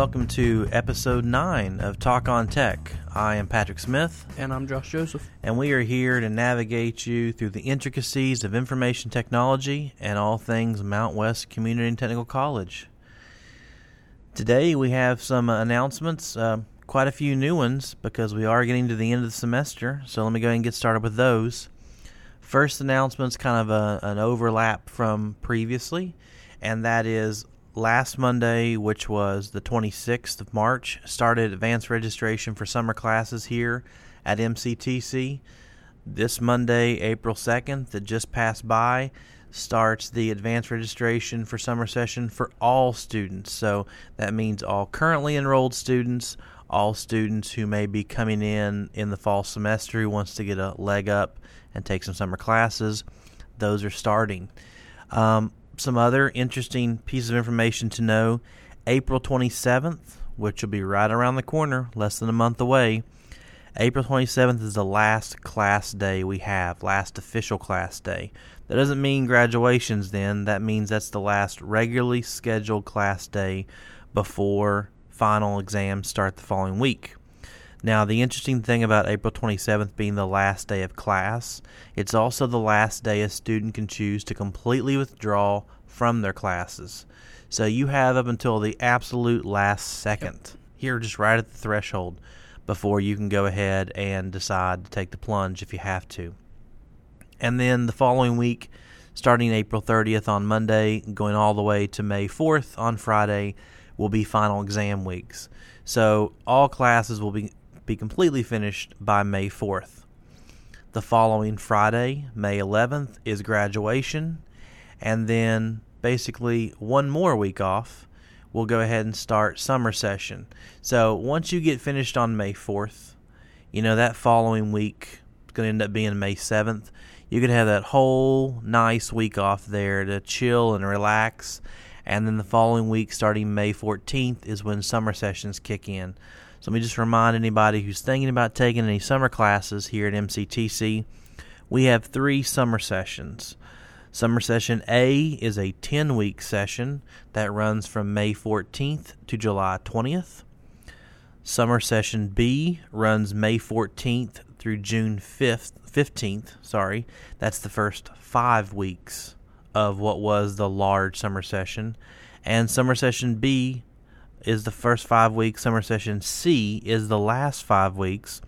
Welcome to episode 9 of Talk on Tech. I am Patrick Smith. And I'm Josh Joseph. And we are here to navigate you through the intricacies of information technology and all things Mountwest Community and Technical College. Today we have some announcements, uh, quite a few new ones because we are getting to the end of the semester. So let me go ahead and get started with those. First announcement's kind of a, an overlap from previously, and that is last Monday, which was the 26th of March, started advanced registration for summer classes here at MCTC. This Monday, April 2nd, that just passed by, starts the advanced registration for summer session for all students. So that means all currently enrolled students, all students who may be coming in in the fall semester who wants to get a leg up and take some summer classes. Those are starting. Um, some other interesting pieces of information to know. April 27th, which will be right around the corner, less than a month away. April 27th is the last class day we have, last official class day. That doesn't mean graduations then, that means that's the last regularly scheduled class day before final exams start the following week. Now, the interesting thing about April 27th being the last day of class, it's also the last day a student can choose to completely withdraw from their classes. So you have up until the absolute last second, yep. here just right at the threshold, before you can go ahead and decide to take the plunge if you have to. And then the following week, starting April 30th on Monday, going all the way to May 4th on Friday, will be final exam weeks. So all classes will be be completely finished by May 4th. The following Friday, May 11th, is graduation, and then basically one more week off. We'll go ahead and start summer session. So once you get finished on May 4th, you know, that following week is going to end up being May 7th. You could have that whole nice week off there to chill and relax. And then the following week, starting May 14th, is when summer sessions kick in. So let me just remind anybody who's thinking about taking any summer classes here at MCTC, we have three summer sessions. Summer session A is a 10 week session that runs from May 14th to July 20th. Summer session B runs May 14th through June 5th, 15th. Sorry, that's the first five weeks of what was the large summer session. And summer session B is the first five weeks. Summer session C is the last five weeks,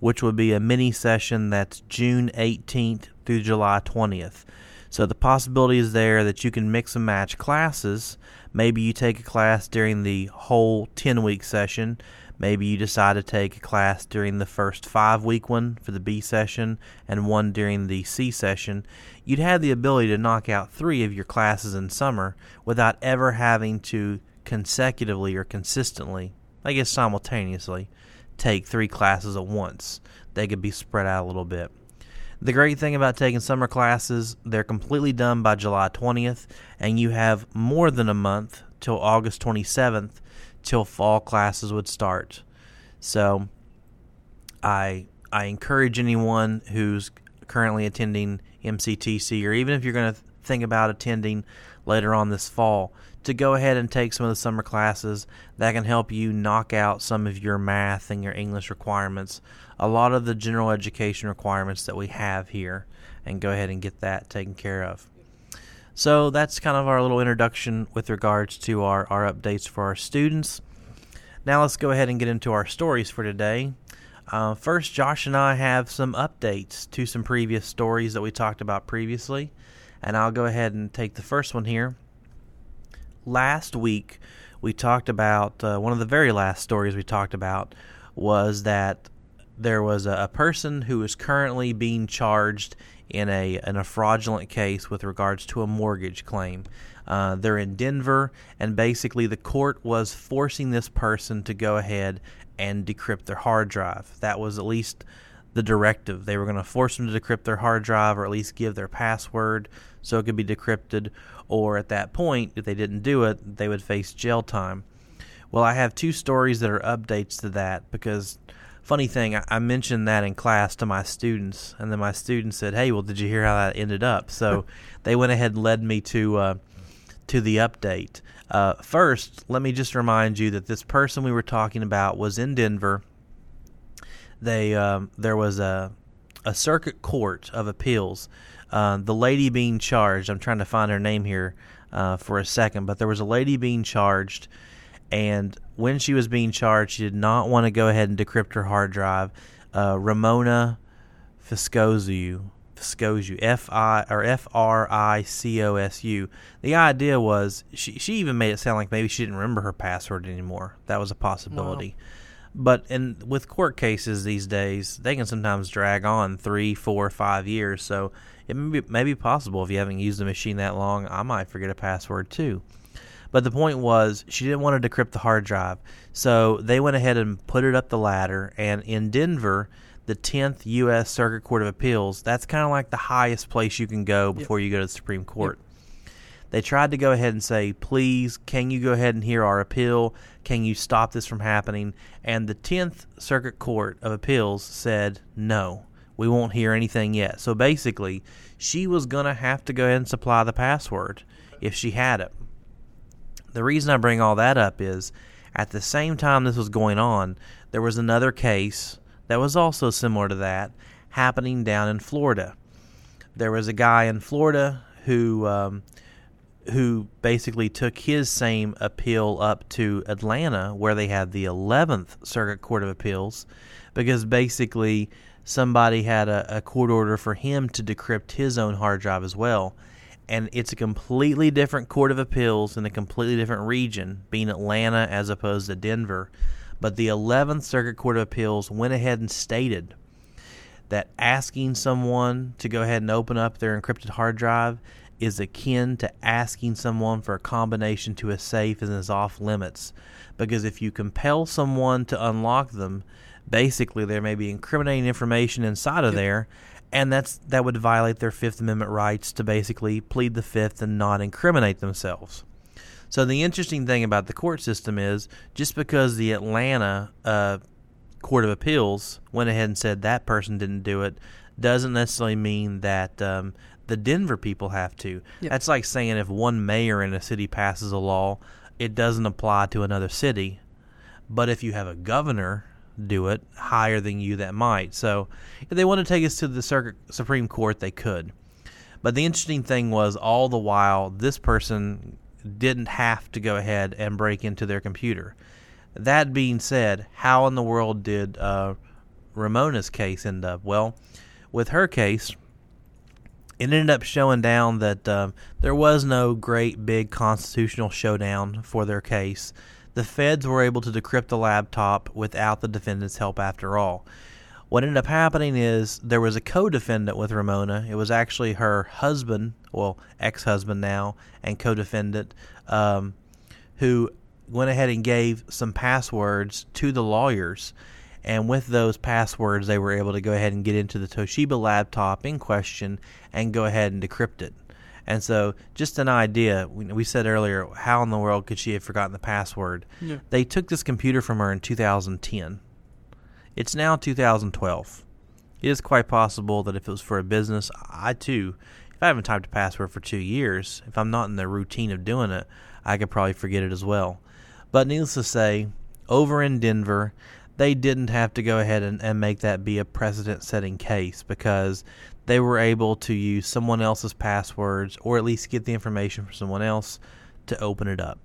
which would be a mini session that's June 18th through July 20th. So the possibility is there that you can mix and match classes. Maybe you take a class during the whole 10 week session. Maybe you decide to take a class during the first five week one for the B session and one during the C session. You'd have the ability to knock out three of your classes in summer without ever having to consecutively or consistently, I guess simultaneously, take three classes at once. They could be spread out a little bit. The great thing about taking summer classes, they're completely done by July 20th, and you have more than a month till August 27th till fall classes would start. So I I encourage anyone who's currently attending MCTC or even if you're going to think about attending later on this fall to go ahead and take some of the summer classes that can help you knock out some of your math and your English requirements, a lot of the general education requirements that we have here, and go ahead and get that taken care of. So that's kind of our little introduction with regards to our, our updates for our students. Now let's go ahead and get into our stories for today. Uh, first, Josh and I have some updates to some previous stories that we talked about previously, and I'll go ahead and take the first one here last week we talked about uh, one of the very last stories we talked about was that there was a, a person who is currently being charged in a in a fraudulent case with regards to a mortgage claim. Uh, they're in Denver, and basically the court was forcing this person to go ahead and decrypt their hard drive. That was at least the directive. They were going to force them to decrypt their hard drive, or at least give their password so it could be decrypted, or at that point, if they didn't do it, they would face jail time. Well, I have two stories that are updates to that because, funny thing, I, I mentioned that in class to my students, and then my students said, "Hey, well, did you hear how that ended up?" So they went ahead and led me to uh, to the update. Uh, first, let me just remind you that this person we were talking about was in Denver. They um, there was a a circuit court of appeals. Uh, the lady being charged, I'm trying to find her name here uh, for a second, but there was a lady being charged, and when she was being charged, she did not want to go ahead and decrypt her hard drive. Uh, Ramona Fiscosu, Fiscosu, F I or F R I C O S U. The idea was she she even made it sound like maybe she didn't remember her password anymore. That was a possibility. Wow. But in with court cases these days, they can sometimes drag on three, four, five years. So it may be, may be possible if you haven't used the machine that long, I might forget a password too. But the point was, she didn't want to decrypt the hard drive. So they went ahead and put it up the ladder. And in Denver, the 10th U.S. Circuit Court of Appeals, that's kind of like the highest place you can go before yep. you go to the Supreme Court. Yep. They tried to go ahead and say, please, can you go ahead and hear our appeal? Can you stop this from happening? And the 10th Circuit Court of Appeals said, no, we won't hear anything yet. So basically, she was going to have to go ahead and supply the password if she had it. The reason I bring all that up is at the same time this was going on, there was another case that was also similar to that happening down in Florida. There was a guy in Florida who um, who basically took his same appeal up to Atlanta, where they had the 11th Circuit Court of Appeals, because basically somebody had a, a, court order for him to decrypt his own hard drive as well. And it's a completely different court of appeals in a completely different region, being Atlanta as opposed to Denver. But the 11th Circuit Court of Appeals went ahead and stated that asking someone to go ahead and open up their encrypted hard drive is akin to asking someone for a combination to a safe and is off limits. Because if you compel someone to unlock them, basically there may be incriminating information inside of there, and that's that would violate their Fifth Amendment rights to basically plead the Fifth and not incriminate themselves. So the interesting thing about the court system is just because the Atlanta uh, Court of Appeals went ahead and said that person didn't do it, doesn't necessarily mean that um, the Denver people have to. Yep. That's like saying if one mayor in a city passes a law, it doesn't apply to another city. But if you have a governor do it higher than you, that might. So if they want to take us to the circuit, Supreme Court, they could. But the interesting thing was, all the while, this person didn't have to go ahead and break into their computer. That being said, how in the world did uh, Ramona's case end up? Well, with her case, it ended up showing down that um, there was no great big constitutional showdown for their case. The feds were able to decrypt the laptop without the defendant's help after all. What ended up happening is there was a co defendant with Ramona. It was actually her husband, well, ex husband now, and co defendant, um, who went ahead and gave some passwords to the lawyers and with those passwords, they were able to go ahead and get into the Toshiba laptop in question and go ahead and decrypt it. And so, just an idea, we said earlier, how in the world could she have forgotten the password? Yeah. They took this computer from her in 2010. It's now 2012. It is quite possible that if it was for a business, I too, if I haven't typed a password for two years, if I'm not in the routine of doing it, I could probably forget it as well. But needless to say, over in Denver, they didn't have to go ahead and, and make that be a precedent setting case because they were able to use someone else's passwords or at least get the information from someone else to open it up.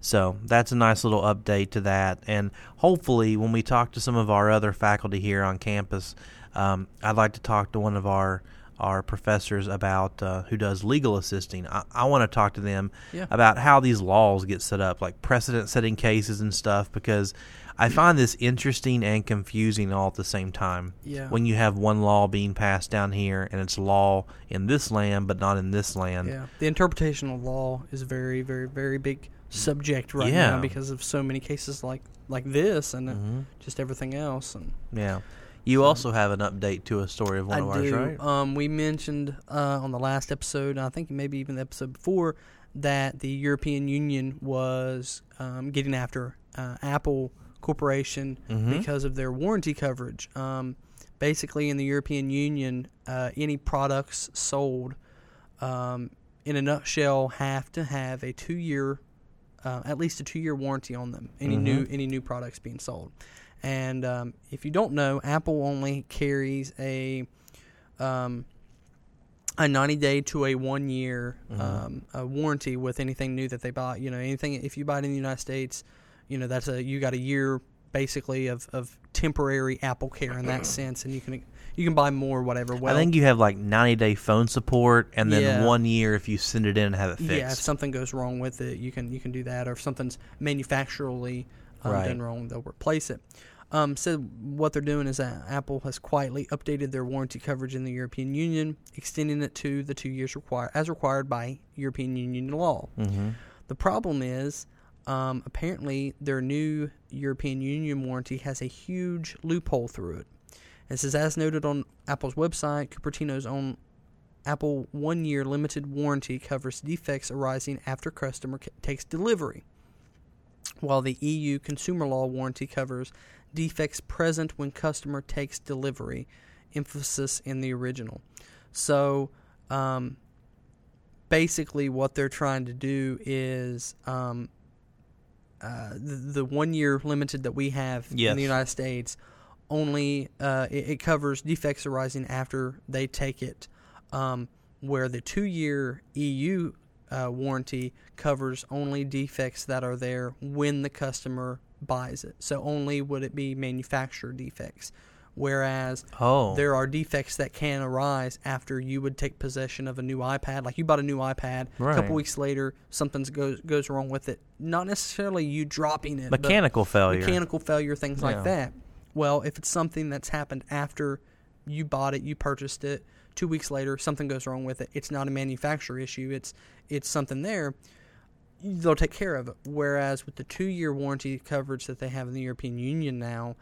So that's a nice little update to that. And hopefully, when we talk to some of our other faculty here on campus, um, I'd like to talk to one of our our professors about uh, who does legal assisting. I, I want to talk to them yeah. about how these laws get set up, like precedent setting cases and stuff, because I find this interesting and confusing all at the same time. Yeah. When you have one law being passed down here and it's law in this land but not in this land. Yeah. The interpretation of law is a very, very, very big subject right yeah. now because of so many cases like like this and mm-hmm. just everything else and yeah. You so, also have an update to a story of one I of do. ours, right? Um, we mentioned uh, on the last episode, and I think maybe even the episode before, that the European Union was um, getting after uh, Apple Corporation mm-hmm. because of their warranty coverage. Um, basically, in the European Union, uh, any products sold um, in a nutshell, have to have a two year, uh, at least a two year warranty on them. Any Mhm. new any new products being sold. And um, if you don't know, Apple only carries a um, a 90 day to a one year Mhm. um, a warranty with anything new that they buy. You know, anything if you buy it in the United States, you know that's a you got a year basically of, of temporary Apple Care in that sense, and you can you can buy more whatever. Well, I think you have like 90 day phone support, and then Yeah. one year if you send it in and have it fixed. yeah, if something goes wrong with it, you can you can do that, or if something's manufacturally um, Right. done wrong, they'll replace it. Um, so what they're doing is that Apple has quietly updated their warranty coverage in the European Union, extending it to the two years required as required by European Union law. hmm The problem is, um, apparently, their new European Union warranty has a huge loophole through it. It says, as noted on Apple's website, Cupertino's own Apple one year limited warranty covers defects arising after customer ca- takes delivery, while the EU consumer law warranty covers defects present when customer takes delivery, emphasis in the original. So, um, basically what they're trying to do is um, uh, the, the one year limited that we have in the United States only uh, it, it covers defects arising after they take it, um, where the two year EU uh, warranty covers only defects that are there when the customer buys it. So only would it be manufacturer defects. Whereas Oh, there are defects that can arise after you would take possession of a new iPad. Like you bought a new iPad, a couple weeks later, something goes goes wrong with it. Not necessarily you dropping it, mechanical failure. mechanical failure, things Yeah. like that. Well, if it's something that's happened after you bought it, you purchased it, two weeks later, something goes wrong with it. It's not a manufacturer issue. It's it's something there. They'll take care of it. Whereas with the two year warranty coverage that they have in the European Union now,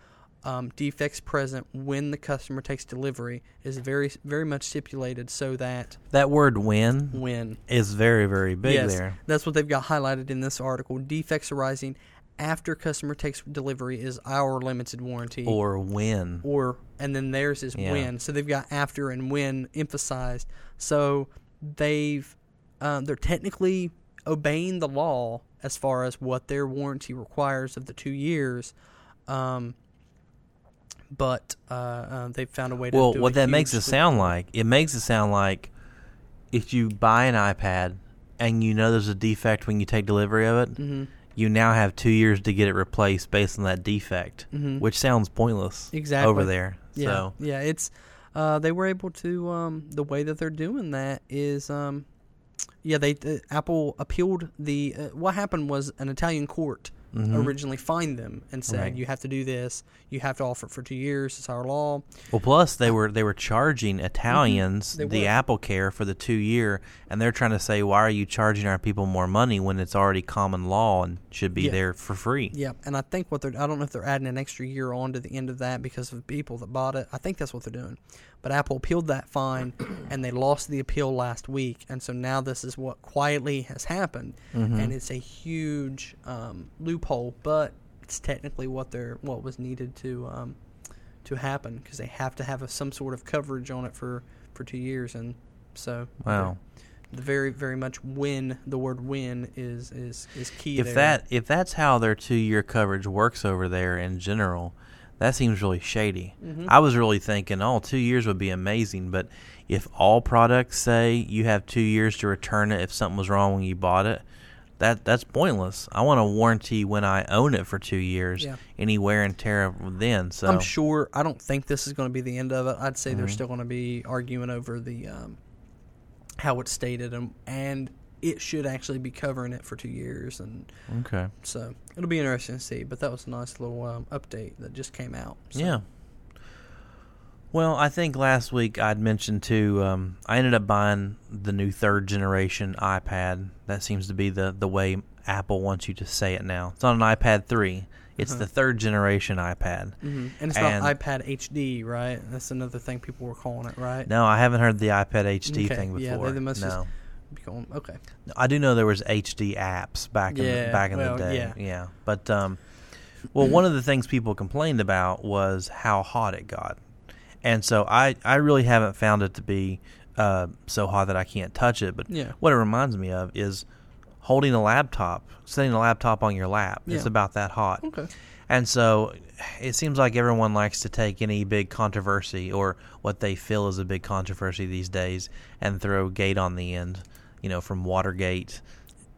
um, defects present when the customer takes delivery is very very much stipulated so that that word "when" when is very very big yes, there. that's what they've got highlighted in this article. Defects arising after customer takes delivery is our limited warranty, Or when. or and then theirs is Yeah. when. So they've got after and when emphasized. So they've um, they're technically obeying the law as far as what their warranty requires of the two years. Um, but uh, uh, they've found a way to Well, what that makes it sound like, it makes it sound like if you buy an iPad and you know there's a defect when you take delivery of it, Mhm. you now have two years to get it replaced based on that defect, Mhm. which sounds pointless Exactly. over there. Yeah, So, yeah, it's uh, they were able to um, the way that they're doing that is um, yeah they uh, Apple appealed the uh, what happened was an Italian court mhm. originally fined them and said Right. you have to do this you have to offer it for two years it's our law well, plus they were they were charging Italians Mm-hmm. The. Apple Care for the two year, and they're trying to say, why are you charging our people more money when it's already common law and should be Yeah. there for free? yeah and I think what they're I don't know if they're adding an extra year on to the end of that because of people that bought it I think that's what they're doing but Apple appealed that fine and they lost the appeal last week and so now this is what quietly has happened Mhm. and it's a huge um, loophole, but it's technically what they're what was needed to um, to happen because they have to have a, some sort of coverage on it for for two years, and so Wow. the, the very very much win the word win is is is key. if there. that if that's how their two year coverage works over there in general, that seems really shady. Mhm. I was really thinking, oh, two years would be amazing, but if all products say you have two years to return it if something was wrong when you bought it, that that's pointless. I want a warranty when I own it for two years, Yeah. any wear and tear then. So I'm sure I don't think this is going to be the end of it. I'd say they're Mhm. still going to be arguing over the um, how it's stated and and it should actually be covering it for two years and okay, So it'll be interesting to see. But that was a nice little um, update that just came out. So. yeah. Well, I think last week I'd mentioned too. Um, I ended up buying the new third generation iPad. That seems to be the the way Apple wants you to say it now. It's on an iPad three. It's Uh-huh. the third generation iPad. hmm And it's And- not iPad HD, right? That's another thing people were calling it, right? No, I haven't heard the iPad HD Okay, thing before. yeah, they- they must just- no, Calling- okay. I do know there was HD apps back in the, back in well, the day. yeah. yeah. but um, well, one of the things people complained about was how hot it got, and so I I really haven't found it to be uh, so hot that I can't touch it. But Yeah. what it reminds me of is holding a laptop, setting a laptop on your lap. It's about that hot. Okay. And so it seems like everyone likes to take any big controversy or what they feel is a big controversy these days and throw gate on the end, you know, from Watergate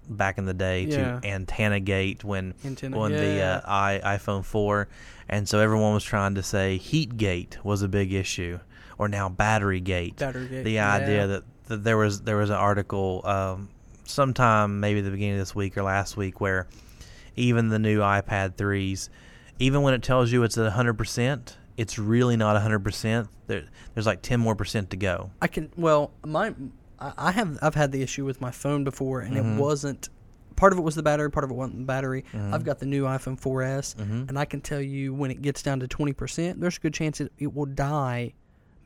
back in the day Yeah. to Antenna Gate when Antenna, when the uh, i iPhone 4 and so everyone was trying to say heat gate was a big issue or now battery gate. Battery gate, The yeah. idea that, that there was there was an article um, sometime maybe the beginning of this week or last week where even the new iPad 3s, even when it tells you it's at 100%, it's really not 100%. There, there's like 10 more percent to go. I can. Well, my I I have I've had the issue with my phone before, and Mhm. it wasn't. Part of it was the battery. Part of it wasn't the battery. Mhm. I've got the new iPhone 4S, Mhm. and I can tell you when it gets down to 20 percent, there's a good chance it, it will die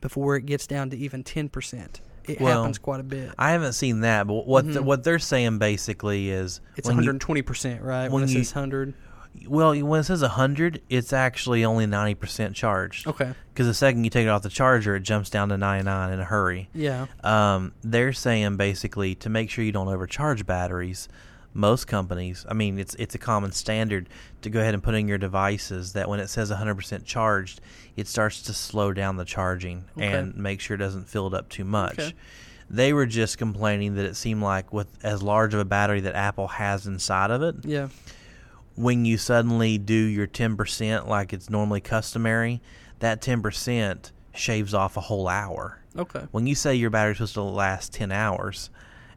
before it gets down to even 10 percent. It Well, happens quite a bit. I haven't seen that, but what the, Mhm. what they're saying basically is It's 120 percent, right? when When, it you- says 100. Well, when it says 100, it's actually only 90% charged. Okay. Because the second you take it off the charger, it jumps down to 99 in a hurry. Yeah. Um, they're saying basically to make sure you don't overcharge batteries. Most companies, I mean, it's it's a common standard to go ahead and put in your devices that when it says 100% charged, it starts to slow down the charging Okay. and make sure it doesn't fill it up too much. Okay. They were just complaining that it seemed like with as large of a battery that Apple has inside of it, Yeah. When you suddenly do your 10% like it's normally customary, that 10% shaves off a whole hour. Okay. When you say your battery's supposed to last 10 hours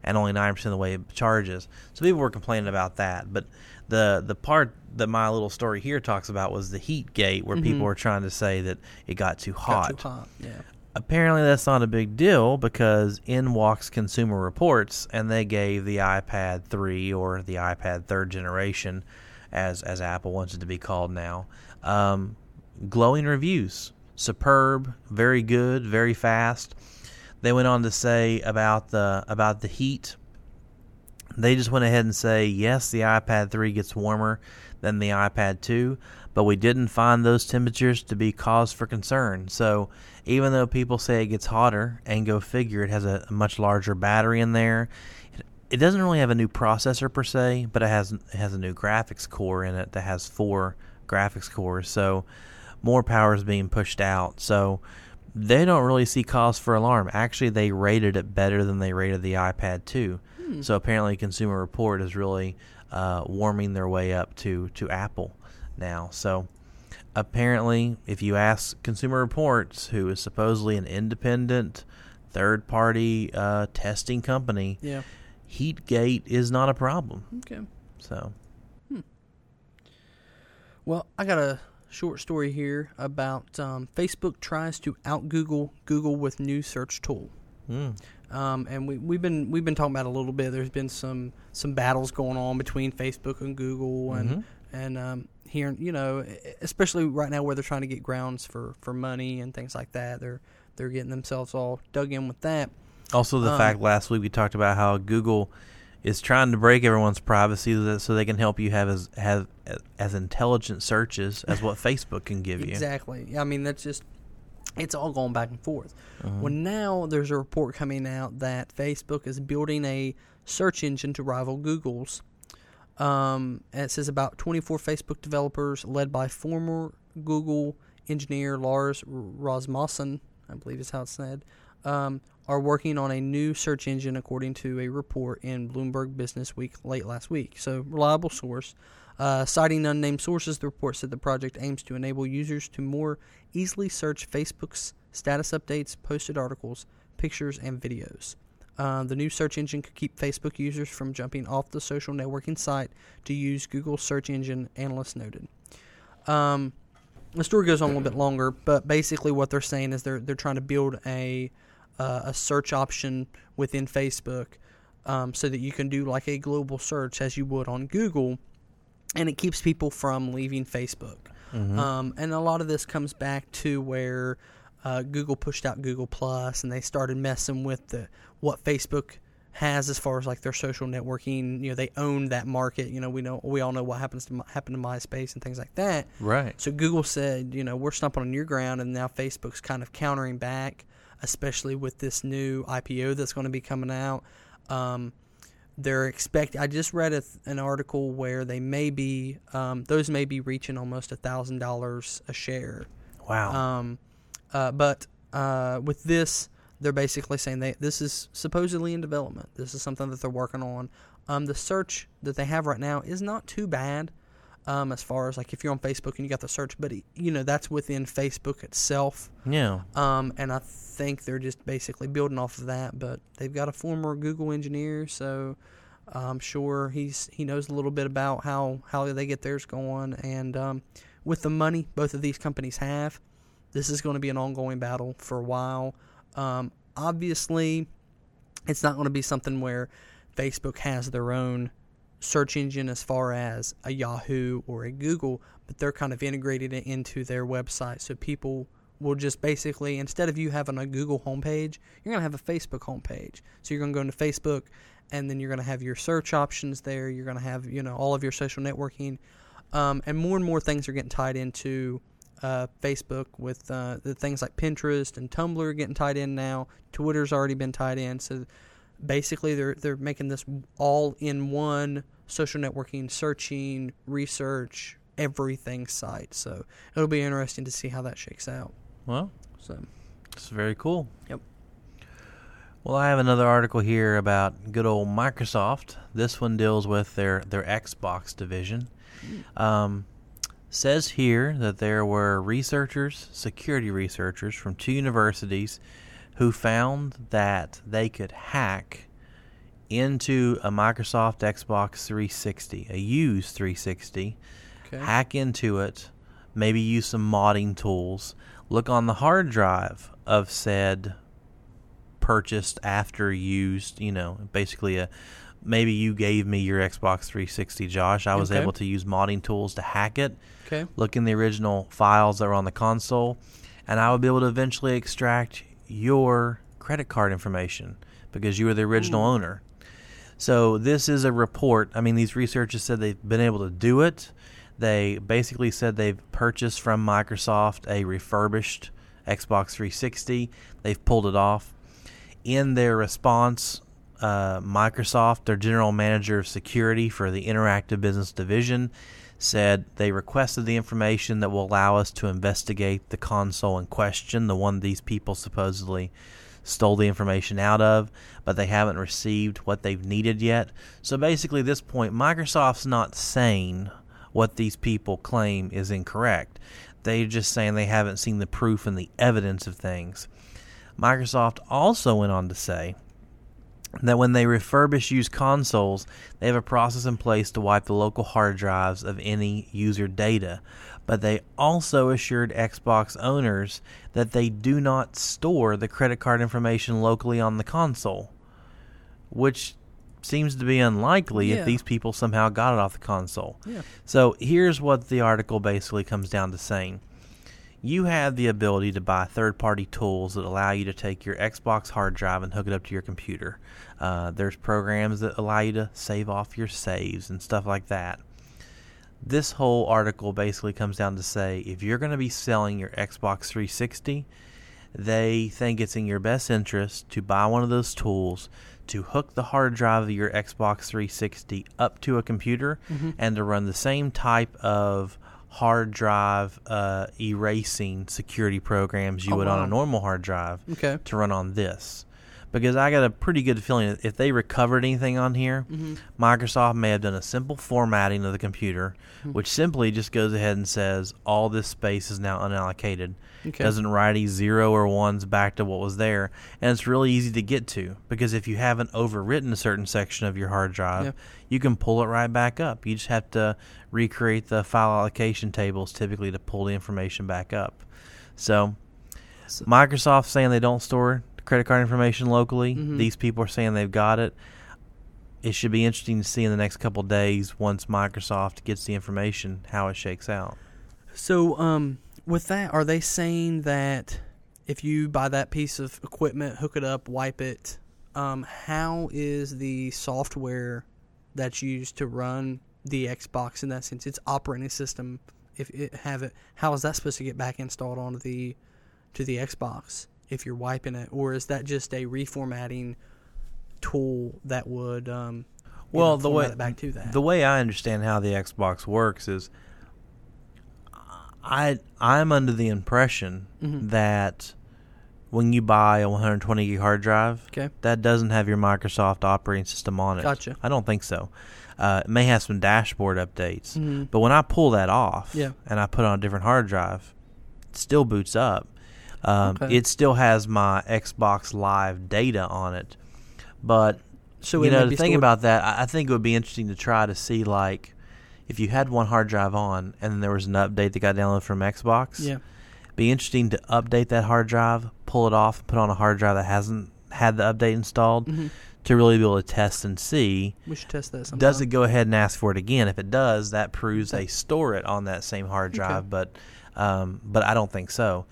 and only 9% of the way it charges. So people were complaining about that. But the the part that my little story here talks about was the heat gate where Mhm. people were trying to say that it got too hot. Got too hot. Yeah. Apparently that's not a big deal because in walks Consumer Reports and they gave the iPad 3 or the iPad third generation as as Apple wants it to be called now. Um, glowing reviews. Superb, very good, very fast. They went on to say about the about the heat. They just went ahead and say yes, the iPad 3 gets warmer than the iPad 2, but we didn't find those temperatures to be cause for concern. So even though people say it gets hotter, and go figure, it has a, much larger battery in there. It doesn't really have a new processor per se, but it has it has a new graphics core in it that has four graphics cores. So more power is being pushed out. So they don't really see cause for alarm. Actually, they rated it better than they rated the iPad 2. So apparently, Consumer Report is really uh, warming their way up to, to Apple now. So apparently, if you ask Consumer Reports, who is supposedly an independent third party uh, testing company, Yeah. Heatgate is not a problem. Okay. So, Well, I got a short story here about um, Facebook tries to out Google Google with new search tool. mm, Um, and we, we've been we've been talking about it a little bit. There's been some some battles going on between Facebook and Google, and Mhm. and um, here you know, especially right now where they're trying to get grounds for, for money and things like that. They're they're getting themselves all dug in with that. Also the Um, fact last week we talked about how Google is trying to break everyone's privacy so they can help you have as have as intelligent searches as what Facebook can give you. Exactly. I mean, that's just it's all going back and forth. Mhm. Well, now there's a report coming out that Facebook is building a search engine to rival Google's. Um, and it says about 24 Facebook developers, led by former Google engineer Lars Rasmussen, I believe is how it's said, um, are working on a new search engine, according to a report in Bloomberg Business Week late last week. So, reliable source. Uh, citing unnamed sources, the report said the project aims to enable users to more easily search Facebook's status updates, posted articles, pictures, and videos. Uh, the new search engine could keep Facebook users from jumping off the social networking site to use Google search engine, analysts noted. Um, the story goes on a little bit longer, but basically what they're saying is they're they're trying to build a uh, a search option within Facebook um, so that you can do like a global search as you would on Google, and it keeps people from leaving Facebook. Mhm. Um, and a lot of this comes back to where uh, Google pushed out Google Plus, and they started messing with the what Facebook has as far as like their social networking. You know, they own that market. You know, we know we all know what happens to happened to MySpace and things like that. right. So Google said, you know, we're stomping on your ground, and now Facebook's kind of countering back. Especially with this new IPO that's going to be coming out. Um, they're expect. I just read a, an article where they may be um, those may be reaching almost a thousand dollars a share. Wow. Um, uh, but uh, with this, they're basically saying they this is supposedly in development. This is something that they're working on. Um, the search that they have right now is not too bad. Um, as far as like if you're on Facebook and you got the search, but you know that's within Facebook itself. yeah. Um, and I think they're just basically building off of that. But they've got a former Google engineer, so I'm sure he's he knows a little bit about how how they get theirs going. And um, with the money both of these companies have, this is going to be an ongoing battle for a while. Um, obviously, it's not going to be something where Facebook has their own search engine as far as a Yahoo or a Google, but they're kind of integrated into their website. So people will just basically, instead of you having a Google homepage, you're going to have a Facebook homepage. So you're going to go into Facebook and then you're going to have your search options there. You're going to have, you know, all of your social networking. Um, and more and more things are getting tied into uh, Facebook with uh, the things like Pinterest and Tumblr getting tied in now. Twitter's already been tied in. So basically they're they're making this all in one social networking, searching, research, everything site. So it'll be interesting to see how that shakes out. Well, So it's very cool. Yep. Well, I have another article here about good old Microsoft. This one deals with their their Xbox division. Um, says here that there were researchers, security researchers from two universities, who found that they could hack into a Microsoft Xbox 360, a used 360, okay. hack into it, maybe use some modding tools, look on the hard drive of said purchased after used, you know, basically a maybe you gave me your Xbox 360, Josh. I was Okay. able to use modding tools to hack it, Okay. look in the original files that were on the console, and I would be able to eventually extract your credit card information because you were the original Ooh. owner. So this is a report. I mean, these researchers said they've been able to do it. They basically said they've purchased from Microsoft a refurbished Xbox 360. They've pulled it off. In their response, uh, Microsoft, their general manager of security for the Interactive Business Division, said they requested the information that will allow us to investigate the console in question, the one these people supposedly stole the information out of, but they haven't received what they've needed yet. So basically, at this point, Microsoft's not saying what these people claim is incorrect. They're just saying they haven't seen the proof and the evidence of things. Microsoft also went on to say that when they refurbish used consoles, they have a process in place to wipe the local hard drives of any user data. But they also assured Xbox owners that they do not store the credit card information locally on the console, which seems to be unlikely Yeah. if these people somehow got it off the console. Yeah. So here's what the article basically comes down to saying. You have the ability to buy third party tools that allow you to take your Xbox hard drive and hook it up to your computer. Uh, there's programs that allow you to save off your saves and stuff like that. This whole article basically comes down to say if you're going to be selling your Xbox 360, they think it's in your best interest to buy one of those tools to hook the hard drive of your Xbox 360 up to a computer Mm-hmm. and to run the same type of hard drive uh, erasing security programs you Oh, would on a normal hard drive Okay. to run on this. Because I got a pretty good feeling that if they recovered anything on here, Mm-hmm. Microsoft may have done a simple formatting of the computer, Hmm. which simply just goes ahead and says all this space is now unallocated. Okay. Doesn't write any zero or ones back to what was there, and it's really easy to get to because if you haven't overwritten a certain section of your hard drive, Yeah. you can pull it right back up. You just have to recreate the file allocation tables typically to pull the information back up. So, So- Microsoft saying they don't store credit card information locally. Mhm. These people are saying they've got it. It should be interesting to see in the next couple days once Microsoft gets the information how it shakes out. So, um, with that, are they saying that if you buy that piece of equipment, hook it up, wipe it, um, how is the software that's used to run the Xbox in that sense, its operating system, if it have it, how is that supposed to get back installed onto the to the Xbox? if you're wiping it, or is that just a reformatting tool that would um, Well, know, the way back to that? the way I understand how the Xbox works is, I I'm under the impression Mhm. that when you buy a 120 gig hard drive, Okay. that doesn't have your Microsoft operating system on it. Gotcha. I don't think so. Uh, it may have some dashboard updates, Mhm. but when I pull that off Yeah. and I put on a different hard drive, it still boots up. Um, Okay. It still has my Xbox Live data on it, but so you know, the thing about that, I I think it would be interesting to try to see like if you had one hard drive on and then there was an update that got downloaded from Xbox. yeah, Be interesting to update that hard drive, pull it off, put on a hard drive that hasn't had the update installed Mhm. To really be able to test and see we should test that. Sometime. does it go ahead and ask for it again? If it does, that proves they store it on that same hard Okay. drive. But um, but I don't think so.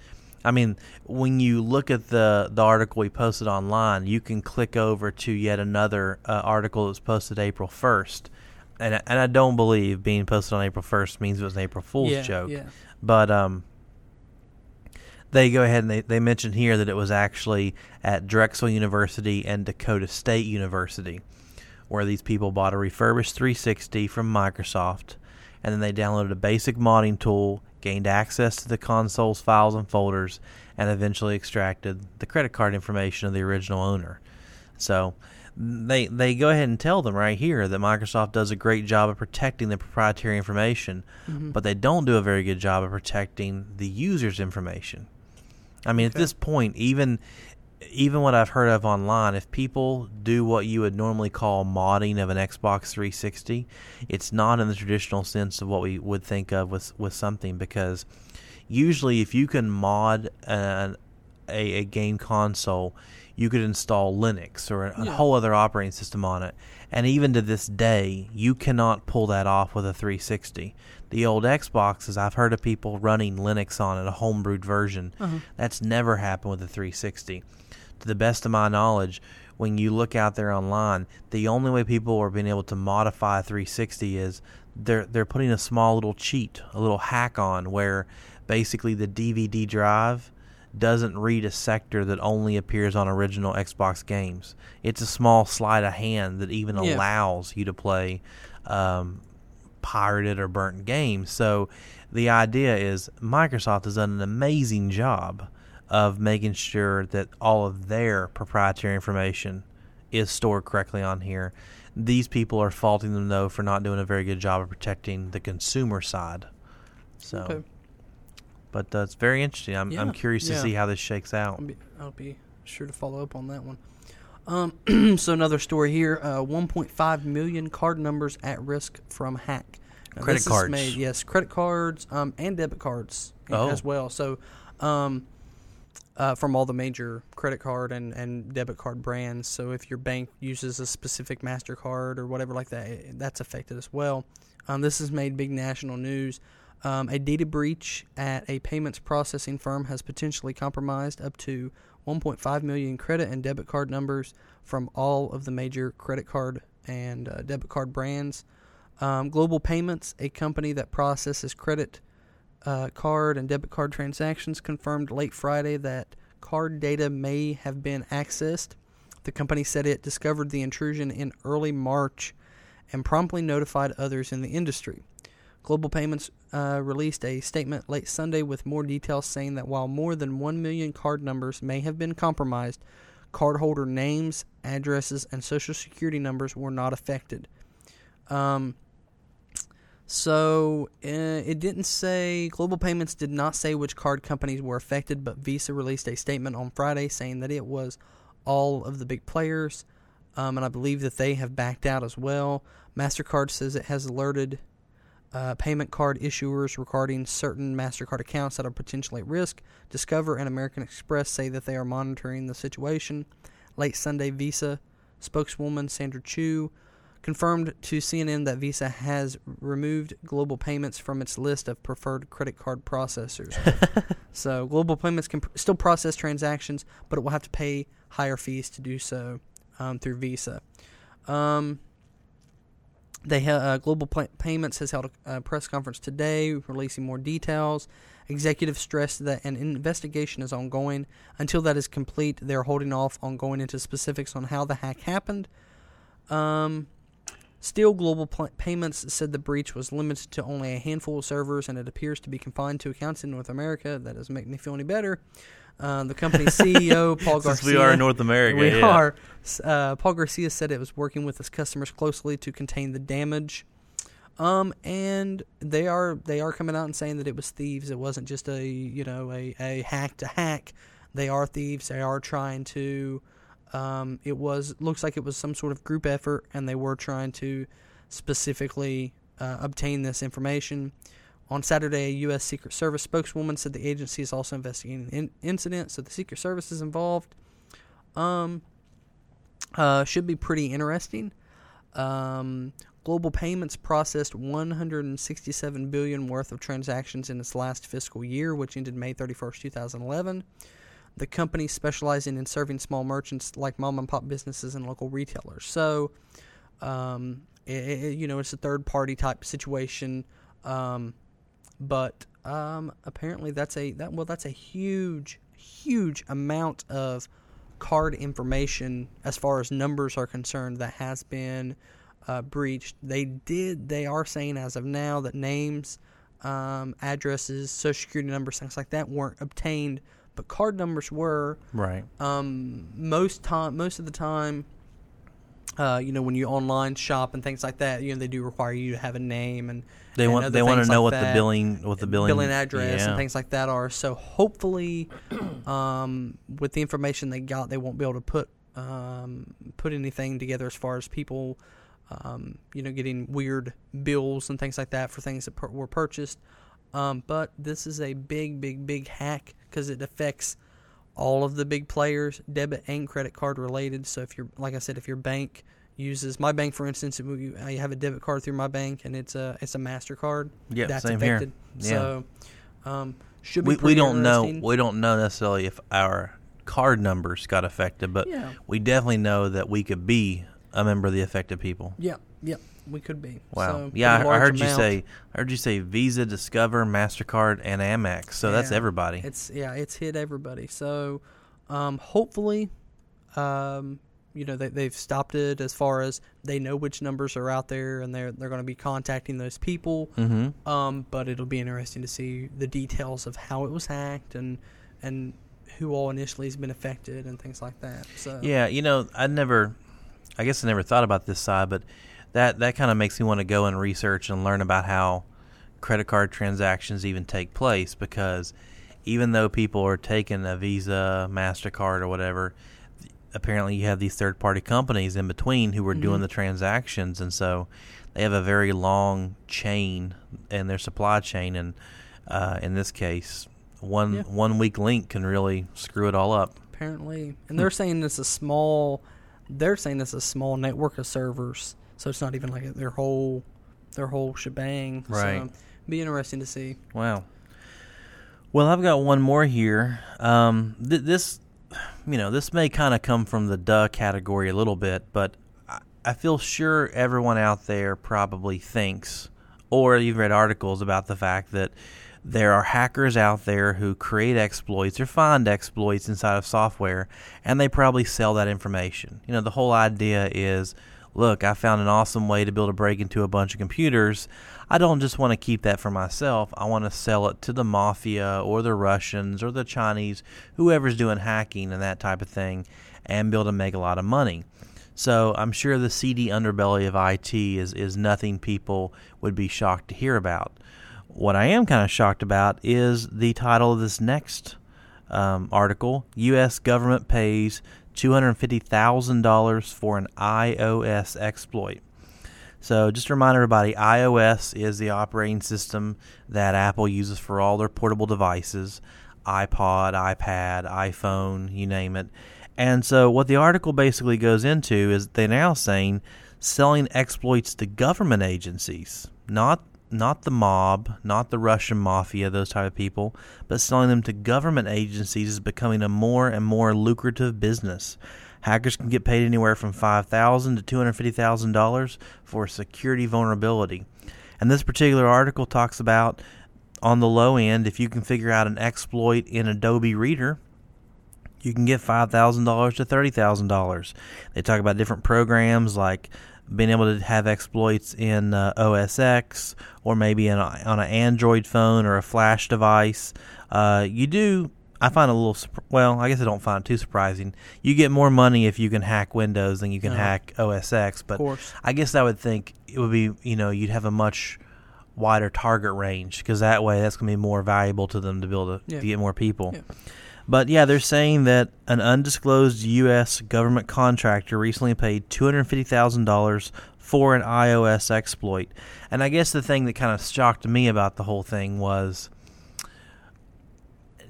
I mean, when you look at the the article we posted online, you can click over to yet another uh, article that was posted April first, and I- and I don't believe being posted on April first means it was an April Fool's yeah, joke. Yeah. But um, they go ahead and they, they mention here that it was actually at Drexel University and Dakota State University, where these people bought a refurbished 360 from Microsoft, and then they downloaded a basic modding tool, gained access to the console's files and folders, and eventually extracted the credit card information of the original owner. So they they go ahead and tell them right here that Microsoft does a great job of protecting the proprietary information, Mhm. but they don't do a very good job of protecting the user's information. I mean, at this point, even even what I've heard of online, if people do what you would normally call modding of an Xbox 360, it's not in the traditional sense of what we would think of with with something because usually if you can mod an, a, a game console, you could install Linux or a, a Yeah. whole other operating system on it. And even to this day, you cannot pull that off with a 360. The old Xboxes, I've heard of people running Linux on it, a homebrewed version. Uh-huh. That's never happened with a 360. To the best of my knowledge, when you look out there online, the only way people are being able to modify 360 is they're they're putting a small little cheat, a little hack on where basically the DVD drive doesn't read a sector that only appears on original Xbox games. It's a small sleight of hand that even Yeah. allows you to play um, pirated or burnt games. So the idea is Microsoft has done an amazing job of making sure that all of their proprietary information is stored correctly on here. These people are faulting them though for not doing a very good job of protecting the consumer side. So, Okay. but uh, it's very interesting. I'm I'm curious to yeah. see how this shakes out. I'll be, I'll be sure to follow up on that one. Um, so another story here: uh, 1.5 million card numbers at risk from hack. Now, Credit this is cards. made- yes, credit cards um, and debit cards Oh. as well. So, um, uh, from all the major credit card and, and debit card brands. So, if your bank uses a specific Mastercard or whatever like that, it- that's affected as well. Um, this has made big national news. Um, a data breach at a payments processing firm has potentially compromised up to 1.5 million credit and debit card numbers from all of the major credit card and uh, debit card brands. Um, Global Payments, a company that processes credit uh, card and debit card transactions, confirmed late Friday that card data may have been accessed. The company said it discovered the intrusion in early March and promptly notified others in the industry. Global Payments uh, released a statement late Sunday with more details saying that while more than 1 million card numbers may have been compromised, cardholder names, addresses, and social security numbers were not affected. Um, so uh, it didn't say, Global Payments did not say which card companies were affected, but Visa released a statement on Friday saying that it was all of the big players. Um, and I believe that they have backed out as well. MasterCard says it has alerted uh, payment card issuers regarding certain MasterCard accounts that are potentially at risk. Discover and American Express say that they are monitoring the situation. Late Sunday, Visa spokeswoman Sandra Chu confirmed to CNN that Visa has removed Global Payments from its list of preferred credit card processors. so, Global Payments can pr- still process transactions, but it will have to pay higher fees to do so um, through Visa. Um, they uh, Global Payments has held a uh, press conference today, releasing more details. Executives stressed that an investigation is ongoing. Until that is complete, they're holding off on going into specifics on how the hack happened. Um, still, Global Pl- Payments said the breach was limited to only a handful of servers and it appears to be confined to accounts in North America. That doesn't make me feel any better. Uh, the company's CEO, Paul Garcia. We are in North America, We yeah. are. Uh, Paul Garcia said it was working with its customers closely to contain the damage. Um, and they are they are coming out and saying that it was thieves. It wasn't just a you know a, a hack to hack. They are thieves. They are trying to. Um, it was looks like it was some sort of group effort, and they were trying to specifically uh, obtain this information. On Saturday, a U.S. Secret Service spokeswoman said the agency is also investigating the in- incident, so the Secret Service is involved. Um, uh, should be pretty interesting. Um, Global Payments processed 167 billion worth of transactions in its last fiscal year, which ended May 31st, 2011. The company specializing in serving small merchants like mom and pop businesses and local retailers. So, um, it, it- you know, it's a third party type situation. Um, but um, apparently that's a that well that's a huge huge amount of card information as far as numbers are concerned that has been uh, breached. They did they are saying as of now that names, um, addresses, social security numbers, things like that weren't obtained, but card numbers were. Right. Um, most time, most of the time, uh, you know, when you online shop and things like that, you know, they do require you to have a name and They and want they want to know like what the billing what the billing, address yeah. and things like that are. So hopefully, um, with the information they got, they won't be able to put um, put anything together as far as people, um, you know, getting weird bills and things like that for things that per- were purchased. Um, but this is a big, big, big hack because it affects all of the big players, debit and credit card related. So if you're, like I said, if your bank uses my bank, for instance, you I have a debit card through my bank and it's a it's a Mastercard, Yeah, that's same here. affected. Yeah. So um, should be we, we don't know we don't know necessarily if our card numbers got affected, but Yeah. we definitely know that we could be a member of the affected people. Yeah, yeah, we could be. Wow. So, yeah, I, I heard you say I heard you say Visa, Discover, Mastercard, and Amex. So that's everybody. It's yeah, it's hit everybody. So um, hopefully, um, you know, they, they've stopped it as far as they know which numbers are out there, and they're they're going to be contacting those people. mm-hmm. Um, but it'll be interesting to see the details of how it was hacked and and who all initially has been affected and things like that. So Yeah, you know, I never, I guess I never thought about this side, but that that kind of makes me want to go and research and learn about how credit card transactions even take place because even though people are taking a Visa, Mastercard, or whatever, apparently you have these third party companies in between who are doing Mhm. the transactions, and so they have a very long chain in their supply chain, and uh, in this case. One Yeah. one weak link can really screw it all up. apparently, and Hmm. they're saying it's a small. They're saying it's a small network of servers, so it's not even like their whole their whole shebang. Right. So, be interesting to see. Wow. Well, I've got one more here. Um, th- this, you know, this may kind of come from the duh category a little bit, but I, I feel sure everyone out there probably thinks, or you've read articles about the fact that there are hackers out there who create exploits or find exploits inside of software, and they probably sell that information. You know, the whole idea is look, I found an awesome way to build a break into a bunch of computers. I don't just want to keep that for myself. I want to sell it to the mafia or the Russians or the Chinese, whoever's doing hacking and that type of thing, and be able to make a lot of money. So I'm sure the seedy underbelly of IT is, is nothing people would be shocked to hear about. What I am kind of shocked about is the title of this next um, article U.S. government pays $250,000 for an iOS exploit. So, just to remind everybody, iOS is the operating system that Apple uses for all their portable devices iPod, iPad, iPhone, you name it. And so, what the article basically goes into is they're now saying selling exploits to government agencies, not not the mob, not the Russian mafia, those type of people, but selling them to government agencies is becoming a more and more lucrative business. Hackers can get paid anywhere from five thousand to two hundred fifty thousand dollars for a security vulnerability. And this particular article talks about on the low end, if you can figure out an exploit in Adobe Reader, you can get five thousand dollars to thirty thousand dollars. They talk about different programs like being able to have exploits in uh, OS X or maybe in a, on an Android phone or a flash device. Uh, you do. I find a little well. I guess I don't find it too surprising. You get more money if you can hack Windows than you can Uh-huh. hack OS X. But course. I guess I would think it would be you know you'd have a much wider target range because that way that's going to be more valuable to them to be able to, Yeah. to get more people. Yeah. But yeah, they're saying that an undisclosed U.S. government contractor recently paid two hundred fifty thousand dollars for an iOS exploit, and I guess the thing that kind of shocked me about the whole thing was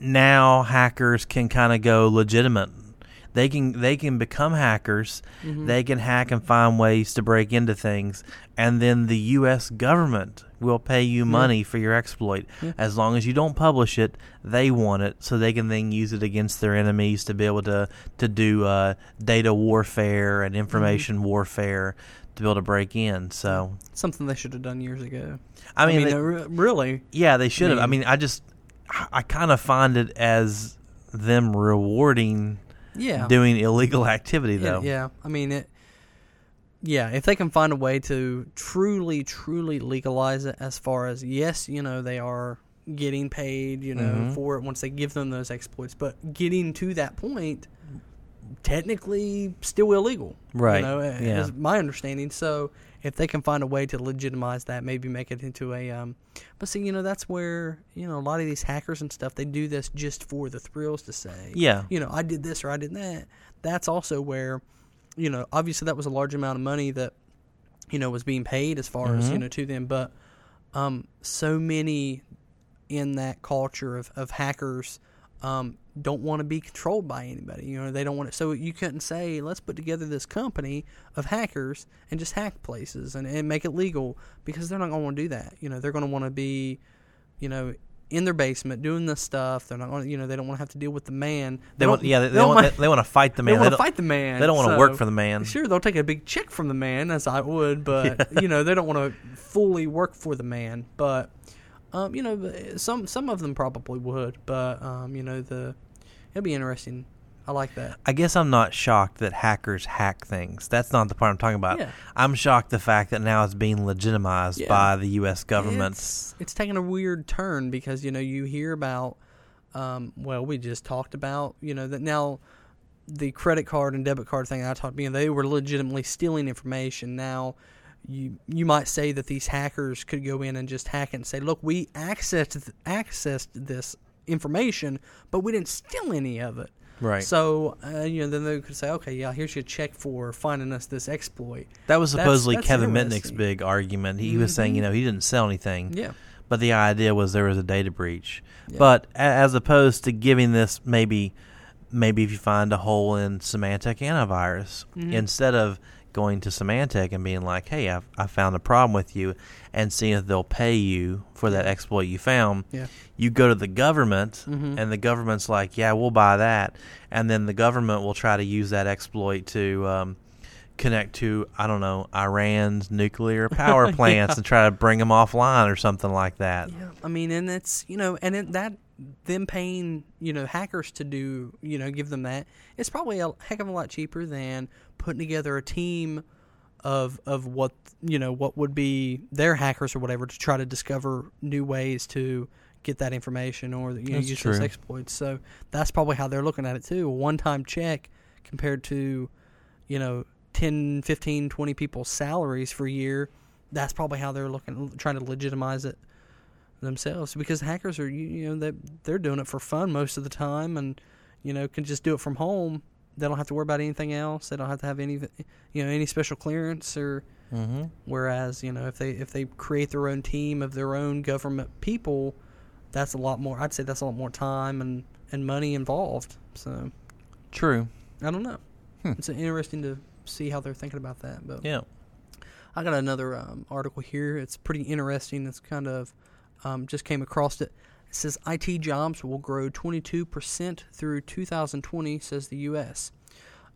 now hackers can kind of go legitimate. They can they can become hackers. Mhm. They can hack and find ways to break into things, and then the U.S. government will pay you money for your exploit Yeah. as long as you don't publish it. They want it, so they can then use it against their enemies to be able to to do uh, data warfare and information Mm-hmm. warfare to be able to break in. So Something they should have done years ago. I mean, they- uh, re- really. yeah, they should have. I mean- mean, I just I- I kind of find it as them rewarding Yeah. doing illegal activity, though. yeah. I mean it. Yeah, if they can find a way to truly, truly legalize it, as far as yes, you know they are getting paid, you know, Mhm. for it once they give them those exploits, but getting to that point, technically still illegal, Right, You know, yeah. is my understanding. So if they can find a way to legitimize that, maybe make it into a. Um, but see, you know, that's where you know a lot of these hackers and stuff they do this just for the thrills to say, Yeah. you know, I did this or I did that. That's also where, you know, obviously that was a large amount of money that, you know, was being paid as far as, you Mhm. know, to them. But um, so many in that culture of, of hackers um, don't want to be controlled by anybody. You know, they don't want it. So you couldn't say, let's put together this company of hackers and just hack places and, and make it legal because they're not going to want to do that. You know, they're going to want to be, you know, in their basement doing this stuff. They're not going to, you know, they don't want to have to deal with the man. They want, yeah, they, they, want, mind- they, want to fight the they man. want to fight the man. They don't want to work for the man. Sure, they'll take a big check from the man, as I would, but you know they don't want to fully work for the man. But um, you know, some some of them probably would. But um, you know, the it'll be interesting. I like that. I guess I'm not shocked that hackers hack things. That's not the part I'm talking about. Yeah. I'm shocked the fact that now it's being legitimized Yeah. by the U.S. government. It's, it's taking a weird turn because you know you hear about. Um, well, we just talked about you know that now the credit card and debit card thing I talked about, you know, they were legitimately stealing information. Now, you you might say that these hackers could go in and just hack it and say, "Look, we accessed accessed this information, but we didn't steal any of it." Right. So, uh, you know, then they could say, "Okay, yeah, here's your check for finding us this exploit." that was supposedly that's Kevin Mitnick's big argument. He was saying, Mhm. you know, he didn't sell anything. Yeah, but the idea was there was a data breach. Yeah. But as opposed to giving this maybe maybe if you find a hole in Symantec antivirus Mhm. instead of going to Symantec and being like, "Hey, I I found a problem with you," and seeing if they'll pay you for that exploit you found. yeah, You go to the government, Mhm. and the government's like, "Yeah, we'll buy that," and then the government will try to use that exploit to um, connect to I don't know Iran's nuclear power plants Yeah. and try to bring them offline or something like that. yeah. I mean, and it's you know, and it, that them paying you know hackers to do you know give them that it's probably a heck of a lot cheaper than putting together a team of of what you know what would be their hackers or whatever to try to discover new ways to get that information or you know use those true. exploits. So that's probably how they're looking at it too. A one-time check compared to you know 10, 15, 20 people's salaries for a year. That's probably how they're looking trying to legitimize it themselves because hackers are you, know they they're doing it for fun most of the time and you know can just do it from home. They don't have to worry about anything else. They don't have to have any you know any special clearance or Mm-hmm. Whereas you know if they if they create their own team of their own government people, that's a lot more. I'd say that's a lot more time and and money involved. So True. I don't know. Hmm. It's interesting to see how they're thinking about that. But Yeah. I got another um, article here. It's pretty interesting. It's kind of um, just came across it. It says IT jobs will grow 22% through 2020, says the U.S.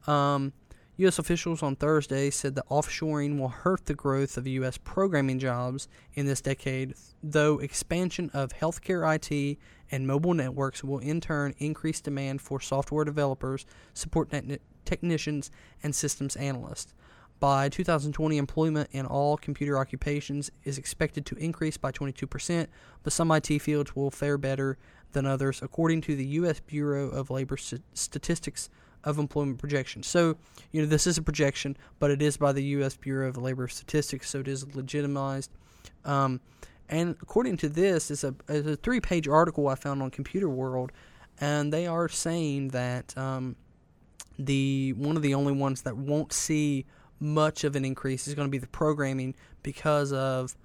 Um, U.S. officials on Thursday said that offshoring will hurt the growth of U.S. programming jobs in this decade, though expansion of healthcare IT and mobile networks will in turn increase demand for software developers, support techni- technicians, and systems analysts. By 2020, employment in all computer occupations is expected to increase by 22%, but some IT fields will fare better than others, according to the U.S. Bureau of Labor St- Statistics of Employment Projections. So, you know, this is a projection, but it is by the U.S. Bureau of Labor Statistics, so it is legitimized. Um, and according to this, it's a, it's a three page article I found on Computerworld, and they are saying that um, the one of the only ones that won't see much of an increase. Is going to be the programming because of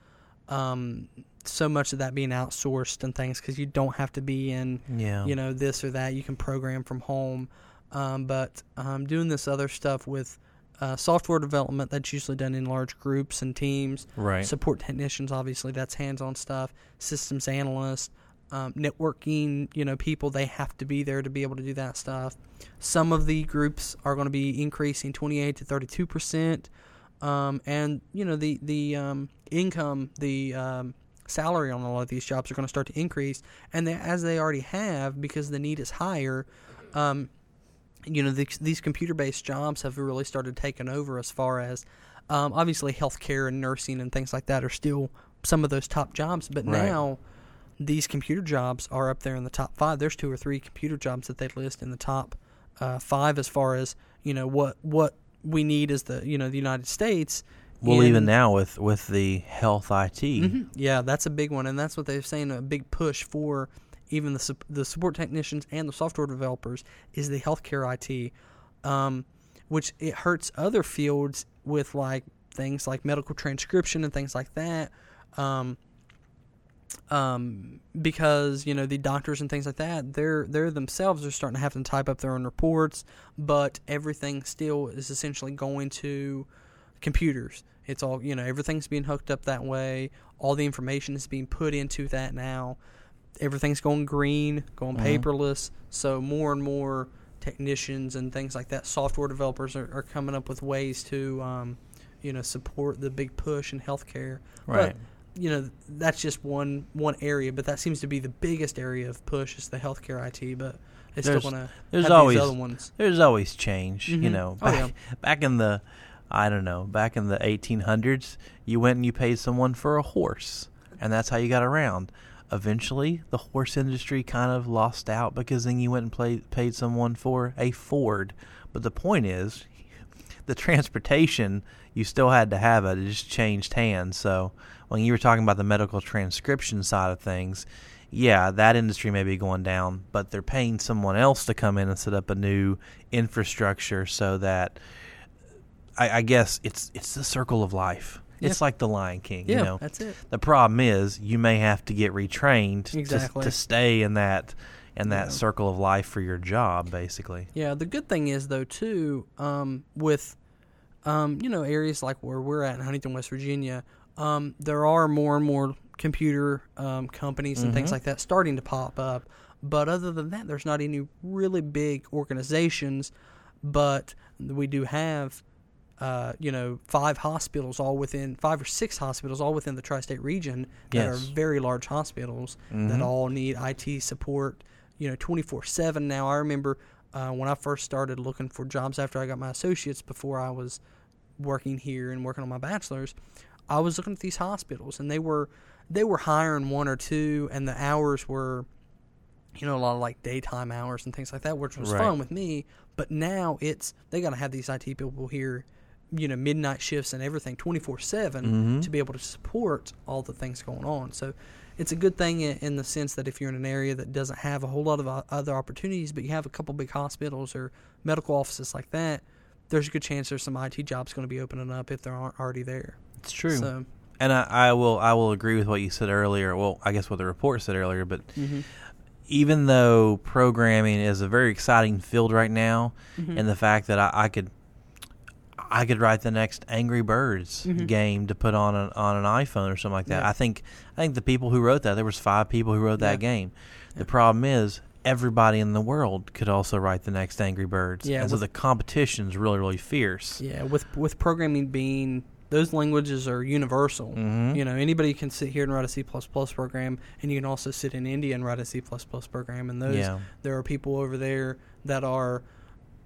um, so much of that being outsourced and things because you don't have to be in Yeah. you know this or that. You can program from home. Um, but um, doing this other stuff with uh, software development that's usually done in large groups and teams. Right. support technicians obviously that's hands-on stuff. Systems analysts um, networking you know people they have to be there to be able to do that stuff. Some of the groups are going to be increasing 28 to 32 percent um, and you know the the um, income the um, salary on a lot of these jobs are going to start to increase. And they, as they already have because the need is higher um, you know these, these computer-based jobs have really started taking over as far as um, obviously healthcare and nursing and things like that are still some of those top jobs. But Right. now these computer jobs are up there in the top five there's two or three computer jobs that they list in the top uh, five as far as you know what what we need as the you know the united states Well, even now with with the health IT, Mhm. Yeah, that's a big one, and that's what they're saying. A big push for even the the support technicians and the software developers is the healthcare IT, um, which it hurts other fields with like things like medical transcription and things like that. Um, um, because you know the doctors and things like that, they're they're themselves are starting to have to type up their own reports, but everything still is essentially going to computers. It's all you know, everything's being hooked up that way. All the information is being put into that now. Everything's going green, going Mhm. paperless. So more and more technicians and things like that, software developers are, are coming up with ways to, um, you know, support the big push in healthcare. right? But, you know, that's just one one area, but that seems to be the biggest area of push is the healthcare IT. But they still want to there's always- other ones. There's always change, you Mhm. know. Oh, Back, back in the, I don't know, back in the 1800s, you went and you paid someone for a horse, and that's how you got around. Eventually, the horse industry kind of lost out because then you went and play, paid someone for a Ford. But the point is, the transportation you still had to have it. It just changed hands. So when you were talking about the medical transcription side of things, yeah, that industry may be going down, but they're paying someone else to come in and set up a new infrastructure so that I, I guess it's it's the circle of life. It's like the Lion King, Yeah, you know. that's it. The problem is you may have to get retrained to- Exactly. to, stay in that in that Yeah. circle of life for your job, basically. Yeah, the good thing is though too, um, with um, you know areas like where we're at in Huntington, West Virginia, um, there are more and more computer um, companies and things Mhm. like that starting to pop up. But other than that, there's not any really big organizations. But we do have, uh, you know, five hospitals all within five or six hospitals all within the tri-state region that Yes. are very large hospitals that Mhm. all need IT support. You know, twenty four seven now. I remember uh, when I first started looking for jobs after I got my associates before I was working here and working on my bachelor's, I was looking at these hospitals and they were they were hiring one or two and the hours were you know a lot of like daytime hours and things like that which was Right. fun with me but now it's they got to have these IT people here you know midnight shifts and everything 24/7 Mhm. to be able to support all the things going on so it's a good thing in, in the sense that if you're in an area that doesn't have a whole lot of other opportunities but you have a couple big hospitals or medical offices like that there's a good chance there's some IT jobs going to be opening up if there aren't already there It's true. so And I, I will I will agree with what you said earlier. Well, I guess what the report said earlier, but mhm. even though programming is a very exciting field right now, Mhm. and the fact that I, I could I could write the next Angry Birds Mhm. game to put on an on an iPhone or something like that. Yeah. I think I think the people who wrote that there was five people who wrote Yeah. that game. Yeah. The problem is everybody in the world could also write the next Angry Birds. Yeah, and so with- the competition's really, really fierce. Yeah, with with programming being those languages are universal. Mhm. You know, anybody can sit here and write a C program, and you can also sit in India and write a C program. And those Yeah. there are people over there that are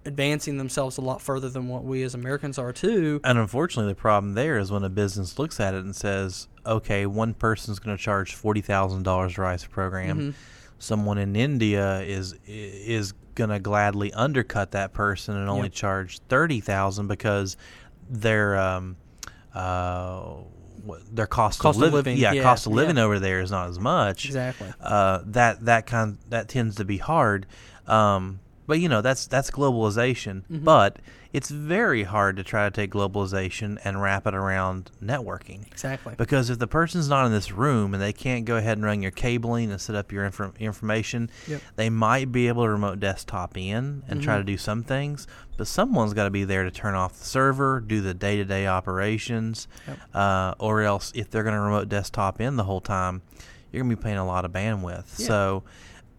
advancing themselves a lot further than what we as Americans are too. And unfortunately, the problem there is when a business looks at it and says, "Okay, one person's going to charge forty thousand dollars to write a program. Mhm. Someone in India is is going to gladly undercut that person and only Yep. charge thirty thousand because their um, uh, their cost, Cost of, of living, yeah, yeah, cost of living yeah. over there is not as much. Exactly. uh, that that kind that tends to be hard. Um, but you know that's that's globalization. Mhm. But it's very hard to try to take globalization and wrap it around networking. Exactly. Because if the person's not in this room and they can't go ahead and run your cabling and set up your infor- information, Yep. they might be able to remote desktop in and try Mhm. to do some things. But someone's got to be there to turn off the server, do the day to day operations, Yep. uh, or else if they're going to remote desktop in the whole time, you're going to be paying a lot of bandwidth. Yeah. So,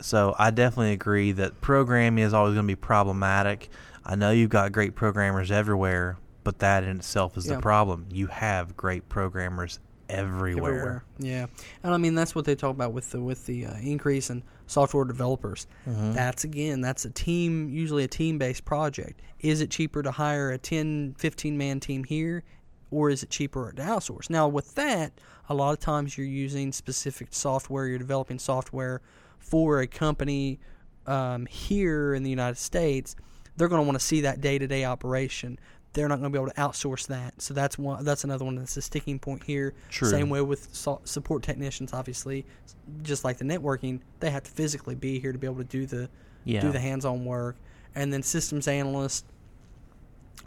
so I definitely agree that programming is always going to be problematic. I know you've got great programmers everywhere, but that in itself is Yeah. the problem. You have great programmers everywhere. Everywhere. Yeah, and I mean that's what they talk about with the with the uh, increase in software developers. Mhm. That's again, that's a team, usually a team based project. Is it cheaper to hire a 10, 15 man team here, or is it cheaper to outsource? Now, with that, a lot of times you're using specific software, you're developing software for a company um, here in the United States. They're going to want to see that day to day operation. They're not going to be able to outsource that. So that's one. That's another one that's a sticking point here. True. Same way with so- support technicians, obviously, just like the networking, they have to physically be here to be able to do the Yeah. do the hands-on work, and then systems analyst.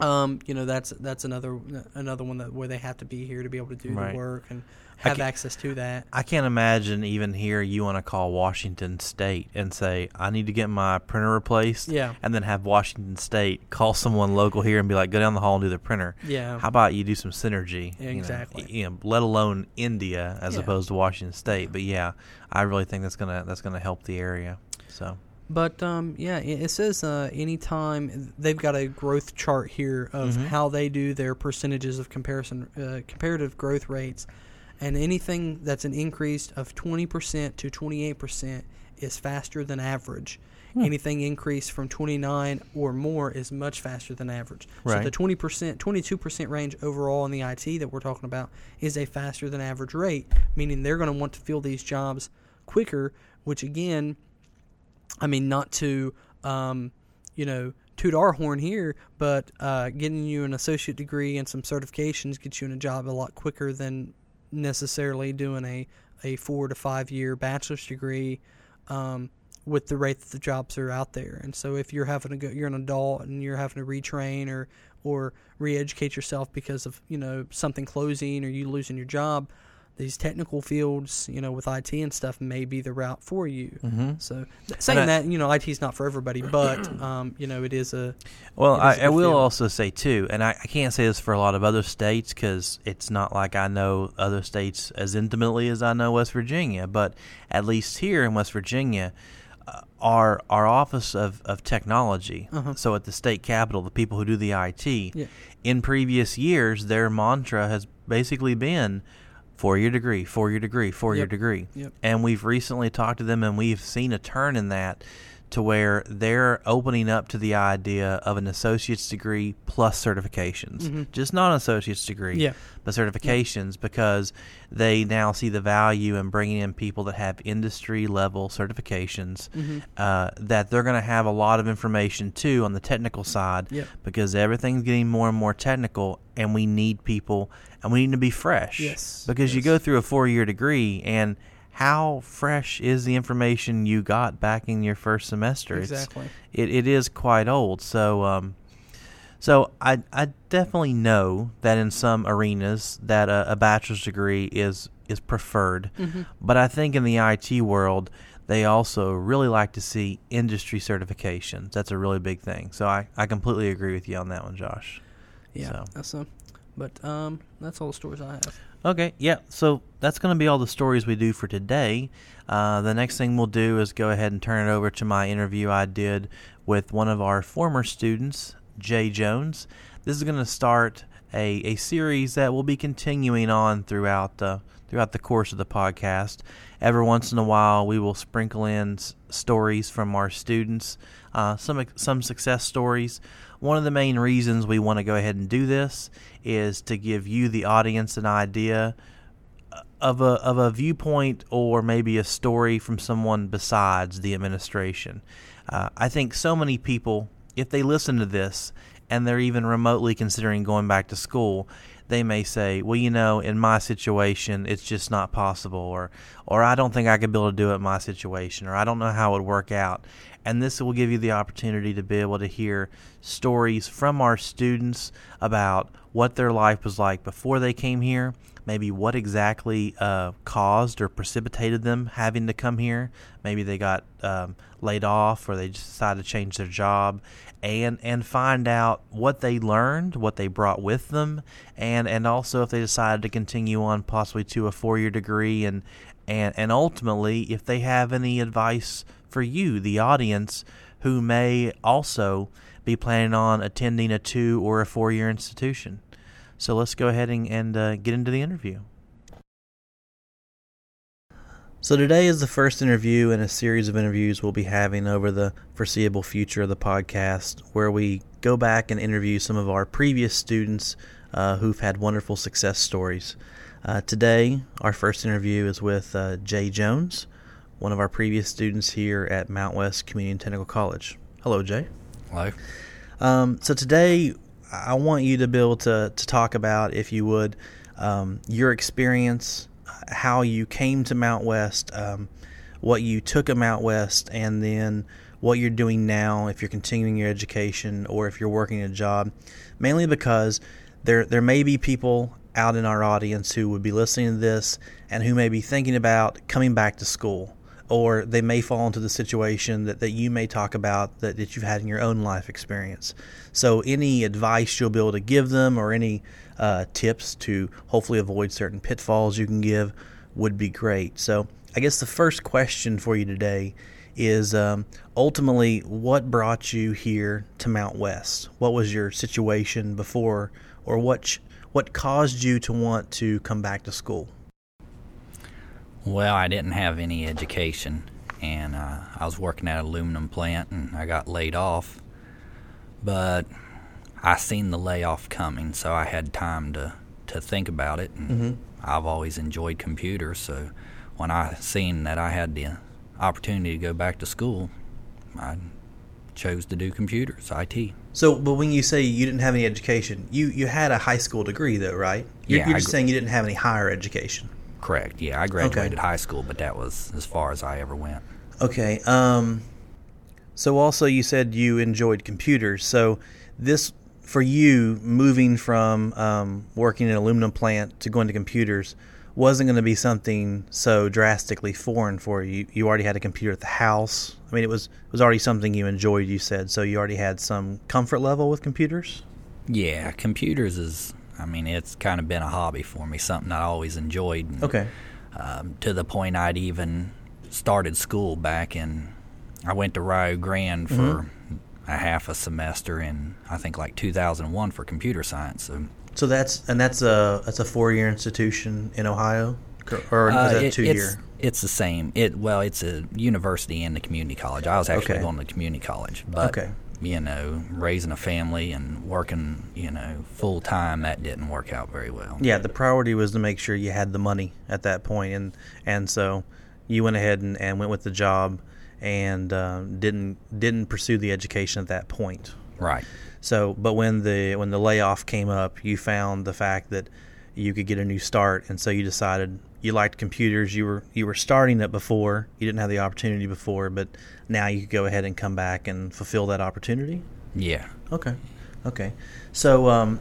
Um, you know that's that's another another one that where they have to be here to be able to do Right. the work and have access to that. I can't imagine even here you want to call Washington State and say, I need to get my printer replaced. Yeah. And then have Washington State call someone local here and be like, go down the hall and do the printer. Yeah. How about you do some synergy? Yeah, you know, exactly. You know, let alone India as Yeah. opposed to Washington State. But yeah, I really think that's gonna that's gonna help the area. So But um, yeah, it, says uh, anytime they've got a growth chart here of Mhm. how they do their percentages of comparison, uh, comparative growth rates, and anything that's an increase of twenty percent to twenty eight percent is faster than average. Hmm. Anything increased from twenty nine or more is much faster than average. So the twenty percent, twenty two percent range overall in the IT that we're talking about is a faster than average rate, meaning they're going to want to fill these jobs quicker, which again I mean, not to, um, you know, toot our horn here, but uh, getting you an associate degree and some certifications gets you in a job a lot quicker than necessarily doing a, a four to five year bachelor's degree um, with the rate that the jobs are out there. And so if you're having to go, you're an adult and you're having to retrain or or re-educate yourself because of you know something closing or you losing your job. These technical fields, you know, with IT and stuff, may be the route for you. mm-hmm. So saying I- that, you know, IT is not for everybody, but um, you know, it is a Well, I, is a I will field. also say too, and I, I can't say this for a lot of other states because it's not like I know other states as intimately as I know West Virginia. But at least here in West Virginia, uh, our our Office of, of Technology, Uh-huh. so at the state capitol, the people who do the IT, Yeah. in previous years, their mantra has basically been four year degree, four year degree, four year Yep. degree. Yep. And we've recently talked to them and we've seen a turn in that to where they're opening up to the idea of an associate's degree plus certifications. Mhm. Just not an associate's degree, Yeah. but certifications because they now see the value in bringing in people that have industry level certifications Mhm. uh, that they're going to have a lot of information too on the technical side Yep. because everything's getting more and more technical and we need people and we need to be fresh Yes, because you go through a four year degree and how fresh is the information you got back in your first semester Exactly. it's, it, it is quite old so um, so I, I definitely know that in some arenas that a, a bachelor's degree is is preferred Mhm. but I think in the IT world, they also really like to see industry certifications. That's a really big thing. So I, I completely agree with you on that one, Josh. Yeah. So. That's a, But um, that's all the stories I have. Okay, yeah. So that's going to be all the stories we do for today. Uh, the next thing we'll do is go ahead and turn it over to my interview I did with one of our former students, Jay Jones. This is going to start a, a series that will be continuing on throughout uh, throughout the course of the podcast. Every once in a while, we will sprinkle in s- stories from our students, uh, some some success stories. One of the main reasons we want to go ahead and do this is to give you, the audience, an idea of a of a viewpoint or maybe a story from someone besides the administration. Uh, I think so many people, if they listen to this and they're even remotely considering going back to school, they may say, "Well, you know, in my situation, it's just not possible," or "or I don't think I could be able to do it in my situation," or "I don't know how it would work out." And this will give you the opportunity to be able to hear stories from our students about what their life was like before they came here, maybe what exactly uh, caused or precipitated them having to come here. Maybe they got um, laid off or they just decided to change their job, and and find out what they learned, what they brought with them, and and also if they decided to continue on possibly to a four year degree, and and and ultimately if they have any advice for you, the audience, who may also be planning on attending a two or a four year institution. So let's go ahead and, and uh, get into the interview. So today is the first interview in a series of interviews we'll be having over the foreseeable future of the podcast, where we go back and interview some of our previous students uh, who've had wonderful success stories. Uh, today, our first interview is with uh, Jay Jones, one of our previous students here at Mountwest Community and Technical College. Hello, Jay. Hello. Um, so today, I want you to be able to, to talk about, if you would, um, your experience, how you came to Mountwest, um, what you took at Mountwest, and then what you're doing now, if you're continuing your education or if you're working a job. Mainly because there there may be people out in our audience who would be listening to this and who may be thinking about coming back to school or they may fall into the situation that, that you may talk about that, that you've had in your own life experience. So, any advice you'll be able to give them or any uh, tips to hopefully avoid certain pitfalls you can give would be great. So, I guess the first question for you today is um, ultimately what brought you here to Mountwest? What was your situation before, or what, what caused you to want to come back to school? Well, I didn't have any education, and uh, I was working at an aluminum plant, and I got laid off. But I seen the layoff coming, so I had time to to think about it. And Mm-hmm. I've always enjoyed computers, so when I seen that I had the opportunity to go back to school, I chose to do computers, IT. So, but when you say you didn't have any education, you, you had a high school degree, though, right? You're, Yeah, you're just gr- saying you didn't have any higher education. Correct. Yeah, I graduated high school, but that was as far as I ever went. Okay. Um, so also you said you enjoyed computers. So this for you moving from um, working in an aluminum plant to going to computers wasn't going to be something so drastically foreign for you. You already had a computer at the house. I mean, it was it was already something you enjoyed. You said so. You already had some comfort level with computers. Yeah, computers is. I mean, it's kind of been a hobby for me, something I always enjoyed. and, Okay. Um, to the point I'd even started school back in. I went to Rio Grande for a half a semester in I think like 2001 for computer science. So, So that's and that's a that's a four year institution in Ohio, or uh, that it- two it's, year? It's the same. It well, it's a university and a community college. I was actually Okay. going to community college, but Okay. You know, raising a family and working, you know, full time, that didn't work out very well. Yeah, the priority was to make sure you had the money at that point, and and so you went ahead and, and went with the job, and um, didn't didn't pursue the education at that point. Right. So, but when the when the layoff came up, you found the fact that you could get a new start, and so you decided you liked computers. You were you were starting it before. You didn't have the opportunity before, but now you could go ahead and come back and fulfill that opportunity. Yeah. Okay. Okay. So, um,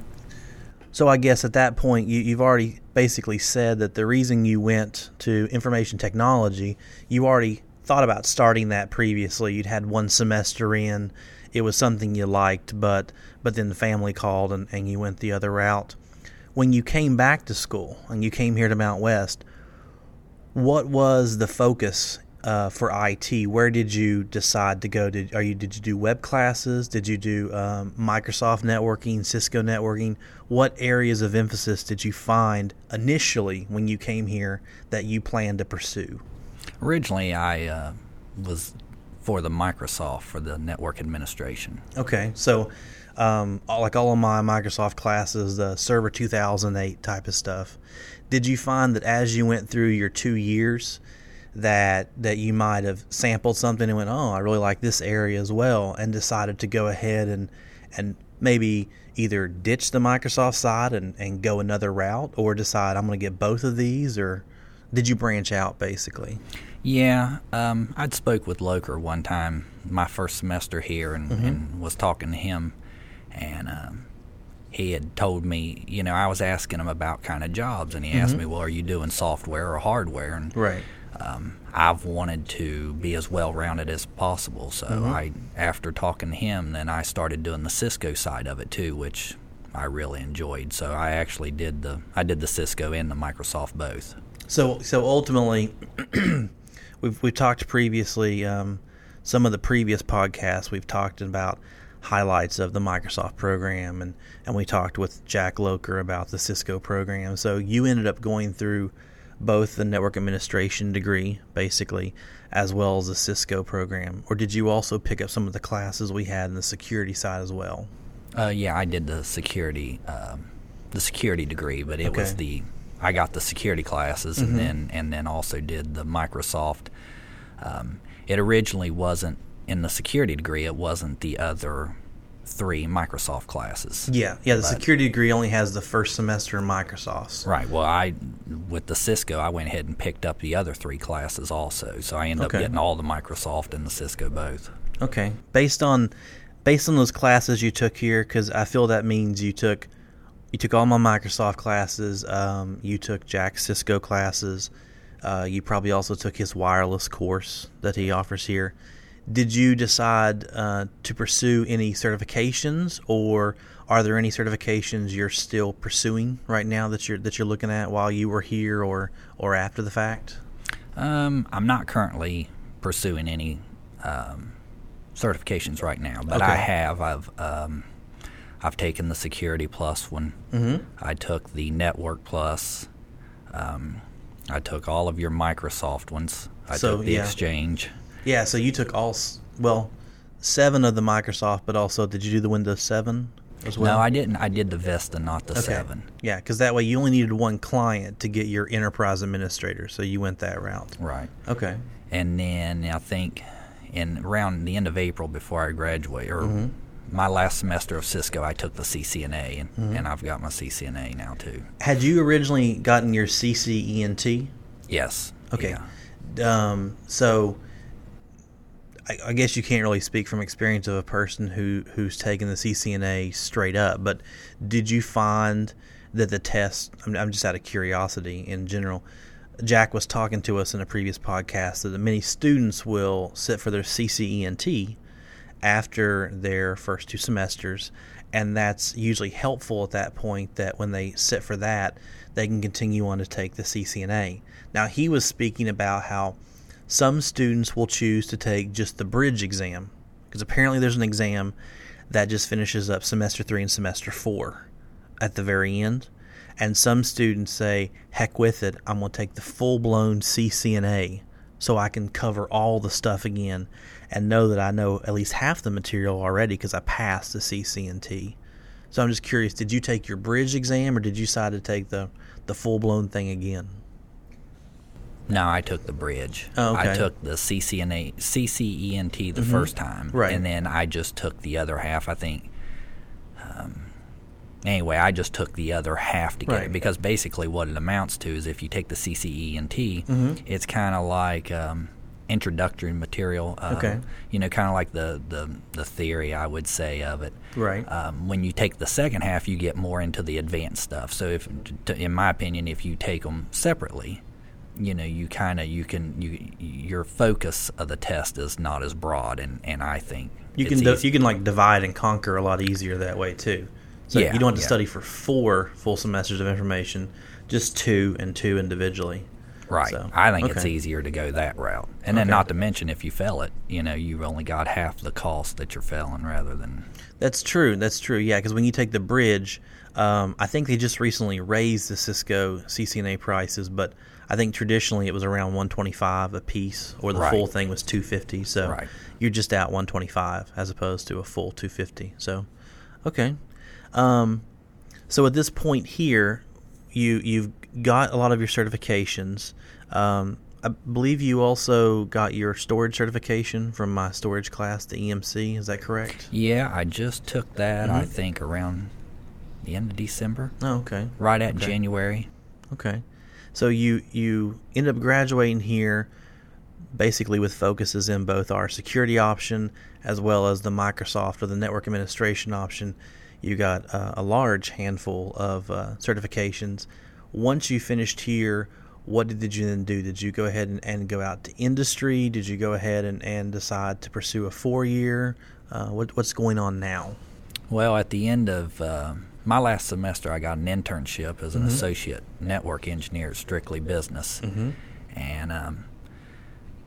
so I guess at that point, you, you've already basically said that the reason you went to information technology, you already thought about starting that previously. You'd had one semester in, it was something you liked, but but then the family called and, and you went the other route. when you came back to school and you came here to Mountwest, what was the focus uh, for IT? Where did you decide to go? Did are you did you do web classes? Did you do um, Microsoft networking, Cisco networking? What areas of emphasis did you find initially when you came here that you planned to pursue? Originally, I uh, was for the Microsoft for the network administration. Okay, so um, like all of my Microsoft classes, the Server 2008 type of stuff. Did you find that as you went through your two years, that that you might have sampled something and went, oh, I really like this area as well, and decided to go ahead and and maybe either ditch the Microsoft side and, and go another route, or decide I'm going to get both of these, or did you branch out basically? Yeah, um, I'd spoke with Loker one time my first semester here and, mm-hmm. and was talking to him, and um, he had told me, you know, I was asking him about kind of jobs, and he mm-hmm. asked me, well, are you doing software or hardware? And right um, I've wanted to be as well rounded as possible. So mm-hmm. I, after talking to him, then I started doing the Cisco side of it too, which I really enjoyed. So I actually did the I did the Cisco and the Microsoft both. So so ultimately, we've we talked previously. Um, some of the previous podcasts we've talked about highlights of the Microsoft program, and and we talked with Jack Loker about the Cisco program. So you ended up going through both the network administration degree, basically, as well as the Cisco program? Or did you also pick up some of the classes we had in the security side as well? Uh, yeah, I did the security, um, the security degree, but it okay. was the I got the security classes, mm-hmm. and then and then also did the Microsoft. Um, it originally wasn't in the security degree; it wasn't the other three Microsoft classes. Yeah, yeah. The but, security degree only has the first semester in Microsoft's. Right. Well, I with the Cisco, I went ahead and picked up the other three classes also. So I ended okay. up getting all the Microsoft and the Cisco both. Okay. Based on based on those classes you took here, because I feel that means you took you took all my Microsoft classes. Um, you took Jack's Cisco classes. Uh, you probably also took his wireless course that he offers here did you decide uh, to pursue any certifications, or are there any certifications you're still pursuing right now that you're that you're looking at while you were here or or after the fact? Um, I'm not currently pursuing any um, certifications right now, but okay. I have. I've um, I've taken the Security Plus one. Mm-hmm. I took the Network Plus. Um, I took all of your Microsoft ones. I so, took the yeah. Exchange. Yeah, so you took all well seven of the Microsoft, but also did you do the Windows Seven as well? No, I didn't. I did the Vista, not the okay. Seven. Yeah, because that way you only needed one client to get your enterprise administrator, so you went that route. Right. Okay. And then I think in around the end of April before I graduate, or mm-hmm. my last semester of Cisco, I took the CCNA, and, mm-hmm. and I've got my CCNA now too. Had you originally gotten your CCENT? Yes. Okay. Yeah. Um, so I, I, guess you can't really speak from experience of a person who who's taken the CCNA straight up, but did you find that the test? I'm, I'm just out of curiosity in general. Jack was talking to us in a previous podcast that many students will sit for their CCENT after their first two semesters, and that's usually helpful at that point. That when they sit for that, they can continue on to take the CCNA. Now he was speaking about how some students will choose to take just the bridge exam because apparently there's an exam that just finishes up semester three and semester four at the very end. And some students say, heck with it, I'm going to take the full blown CCNA so I can cover all the stuff again and know that I know at least half the material already because I passed the CCENT. So I'm just curious, did you take your bridge exam or did you decide to take the, the full blown thing again? No, I took the bridge. Oh, okay. I took the CCNA, CCENT the mm-hmm. first time, right. and then I just took the other half. I think. Um, anyway, I just took the other half to get right. it because basically what it amounts to is if you take the CCENT, mm-hmm. it's kind of like um, introductory material. Um, okay. You know, kind of like the, the the theory I would say of it. Right. Um, when you take the second half, you get more into the advanced stuff. So if, in my opinion, if you take them separately you know you kind of you can you your focus of the test is not as broad and and I think you can you can like divide and conquer a lot easier that way too. So Yeah, you don't have to yeah. study for four full semesters of information, just two and two individually. Right. So, I think it's easier to go that route. And then Okay. not to mention if you fail it, you know, you've only got half the cost that you're failing rather than That's true. That's true. Yeah, because when you take the bridge, um, I think they just recently raised the Cisco CCNA prices, but I think traditionally it was around 125 a piece, or the Right. full thing was 250. So Right. you're just out 125 as opposed to a full 250. So, okay. Um, so at this point here, you you've got a lot of your certifications. Um, I believe you also got your storage certification from my storage class, the EMC. Is that correct? Yeah, I just took that I Mhm. think around the end of December. Oh, okay. Right at Okay. January. Okay. So you you end up graduating here basically with focuses in both our security option as well as the Microsoft or the network administration option. You got uh, a large handful of uh, certifications. Once you finished here, what did you then do? Did you go ahead and, and go out to industry? Did you go ahead and, and decide to pursue a four year? Uh, what, what's going on now? Well, at the end of uh, my last semester, I got an internship as an associate network engineer Strictly Business, Mhm. and um,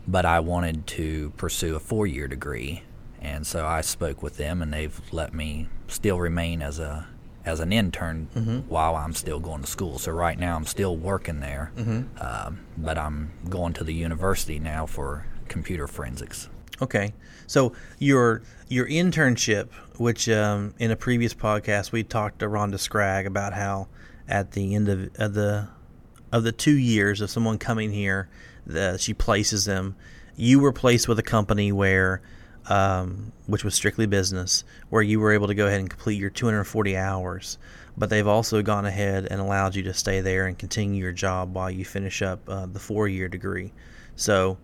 but I wanted to pursue a four-year degree, and so I spoke with them, and they've let me still remain as a as an intern while I'm still going to school. So right now, I'm still working there, um, but I'm going to the university now for computer forensics. Okay, so your your internship, which um, in a previous podcast we talked to Rhonda Scragg about how at the end of, of the of the two years of someone coming here, the, she places them. You were placed with a company where, um, which was strictly business, where you were able to go ahead and complete your 240 hours. But they've also gone ahead and allowed you to stay there and continue your job while you finish up uh, the four year degree. So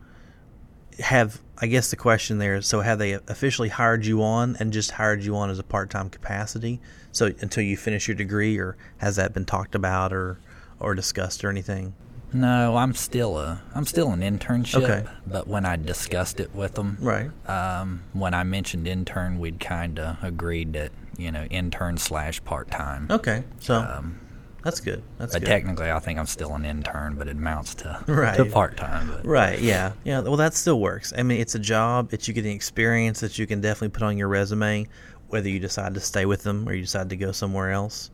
have I guess the question there is so have they officially hired you on and just hired you on as a part-time capacity so until you finish your degree or has that been talked about or or discussed or anything No, I'm still a I'm still an internship. Okay. But when I discussed it with them, right um, when I mentioned intern, we'd kind of agreed that you know intern slash part time. okay so Um, that's good that's but good technically, I think I'm still an intern, but it amounts to Right. to part time. Right. Yeah. Yeah. Well, that still works. I mean, it's a job. It's you getting experience that you can definitely put on your resume, whether you decide to stay with them or you decide to go somewhere else.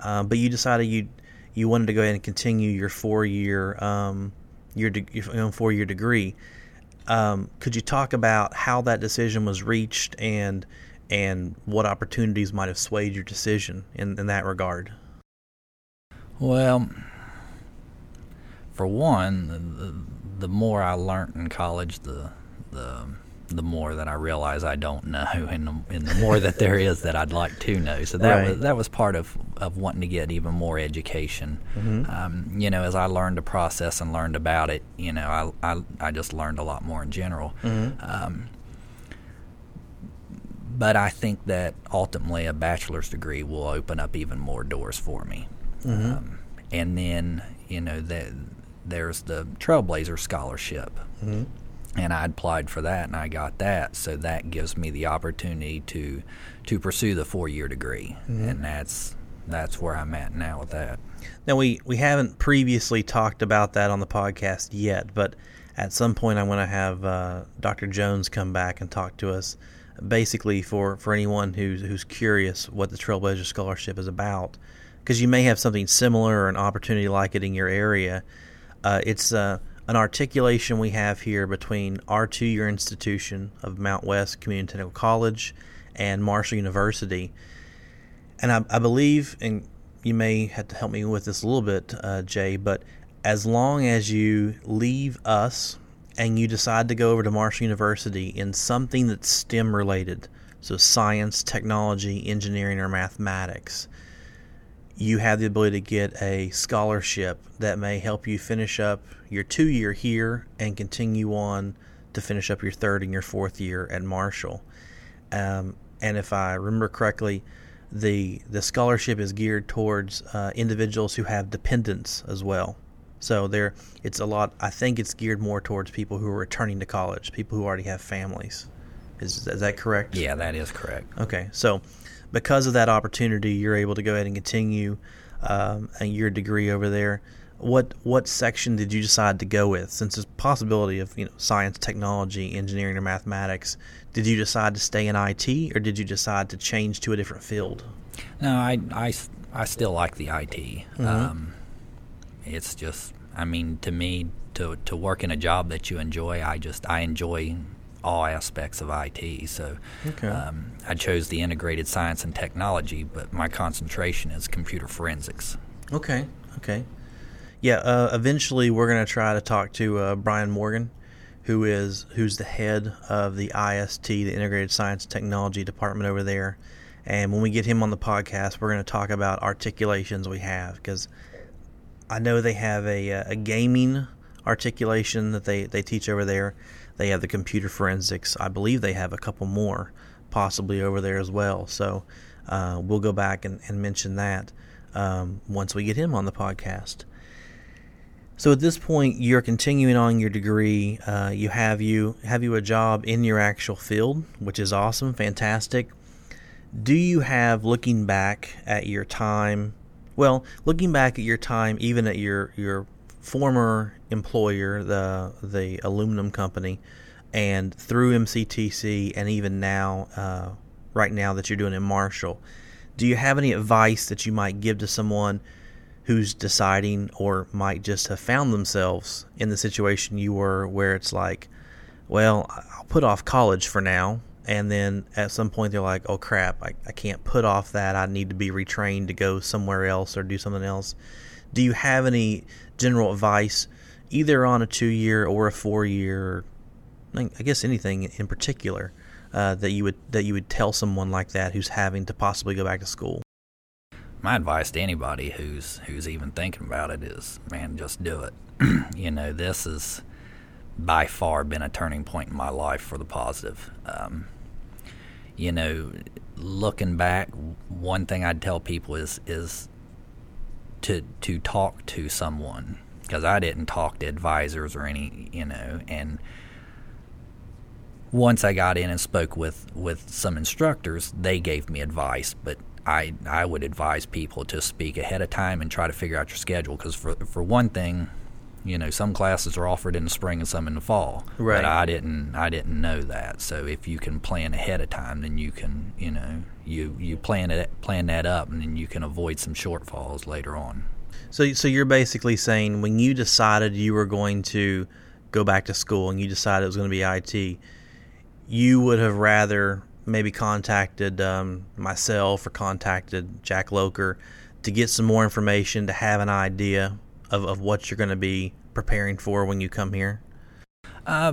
Um, but you decided you you wanted to go ahead and continue your four year um, your de- your four year degree. Um, could you talk about how that decision was reached and and what opportunities might have swayed your decision in, in that regard? Well, for one, the, the, more I learned in college, the the the more that I realize I don't know, and the, and the more that there is that I'd like to know. So that Right. was that was part of, of wanting to get even more education. Um, you know, as I learned the process and learned about it, you know, I I, I just learned a lot more in general. Um, but I think that ultimately a bachelor's degree will open up even more doors for me. Um, and then, you know, the, there's the Trailblazer Scholarship. And I applied for that and I got that. So that gives me the opportunity to to pursue the four year degree. And that's that's where I'm at now with that. Now we we haven't previously talked about that on the podcast yet, but at some point I want to have uh, Dr. Jones come back and talk to us. Basically, for, for anyone who's who's curious what the Trailblazer Scholarship is about, because you may have something similar or an opportunity like it in your area. Uh, it's uh, an articulation we have here between our two-year institution of Mountwest Community Technical College and Marshall University and I, I believe, and you may have to help me with this a little bit, uh, Jay, but as long as you leave us and you decide to go over to Marshall University in something that's STEM related, so science, technology, engineering, or mathematics, you have the ability to get a scholarship that may help you finish up your two year here and continue on to finish up your third and your fourth year at Marshall. Um, and if I remember correctly, the the scholarship is geared towards uh, individuals who have dependents as well. So there, it's a lot. I think it's geared more towards people who are returning to college, people who already have families. Is is that correct? Yeah, that is correct. Okay, so because of that opportunity, you're able to go ahead and continue um, your degree over there. What what section did you decide to go with? Since there's possibility of you know science, technology, engineering, or mathematics, did you decide to stay in IT, or did you decide to change to a different field? No, I, I, I still like the IT. Mm-hmm. Um, it's just, I mean, to me, to to work in a job that you enjoy, I just I enjoy all aspects of IT. So okay. um, I chose the integrated science and technology, but my concentration is computer forensics. Okay. Okay. Yeah. Uh, eventually, we're going to try to talk to uh, Brian Morgan, who is who's the head of the IST, the Integrated Science and Technology Department over there. And when we get him on the podcast, we're going to talk about articulations we have because I know they have a, uh, a gaming articulation that they, they teach over there. They have the computer forensics. I believe they have a couple more possibly over there as well. So uh, we'll go back and, and mention that um, once we get him on the podcast. So at this point, you're continuing on your degree. Uh, you have you have you a job in your actual field, which is awesome, fantastic. Do you have looking back at your time? Well, looking back at your time, even at your your former employer, the the aluminum company, and through MCTC, and even now, uh, right now that you're doing in Marshall, do you have any advice that you might give to someone who's deciding or might just have found themselves in the situation you were, where it's like, well, I'll put off college for now. And then at some point they're like, oh crap, I, I can't put off that. I need to be retrained to go somewhere else or do something else. Do you have any general advice, either on a two year or a four year, I guess anything in particular, uh, that you would that you would tell someone like that who's having to possibly go back to school? My advice to anybody who's who's even thinking about it is, man, just do it. you know, this has by far been a turning point in my life for the positive. Um, you know, looking back, one thing I'd tell people is is to to talk to someone because I didn't talk to advisors or any, you know, and once I got in and spoke with with some instructors, they gave me advice, but I I would advise people to speak ahead of time and try to figure out your schedule because for for one thing, you know, some classes are offered in the spring and some in the fall. Right. But I didn't I didn't know that. So if you can plan ahead of time, then you can, you know, you you plan it plan that up and then you can avoid some shortfalls later on. So, so you're basically saying when you decided you were going to go back to school and you decided it was going to be IT, you would have rather maybe contacted um, myself or contacted Jack Loker to get some more information to have an idea of, of what you're going to be preparing for when you come here? Uh,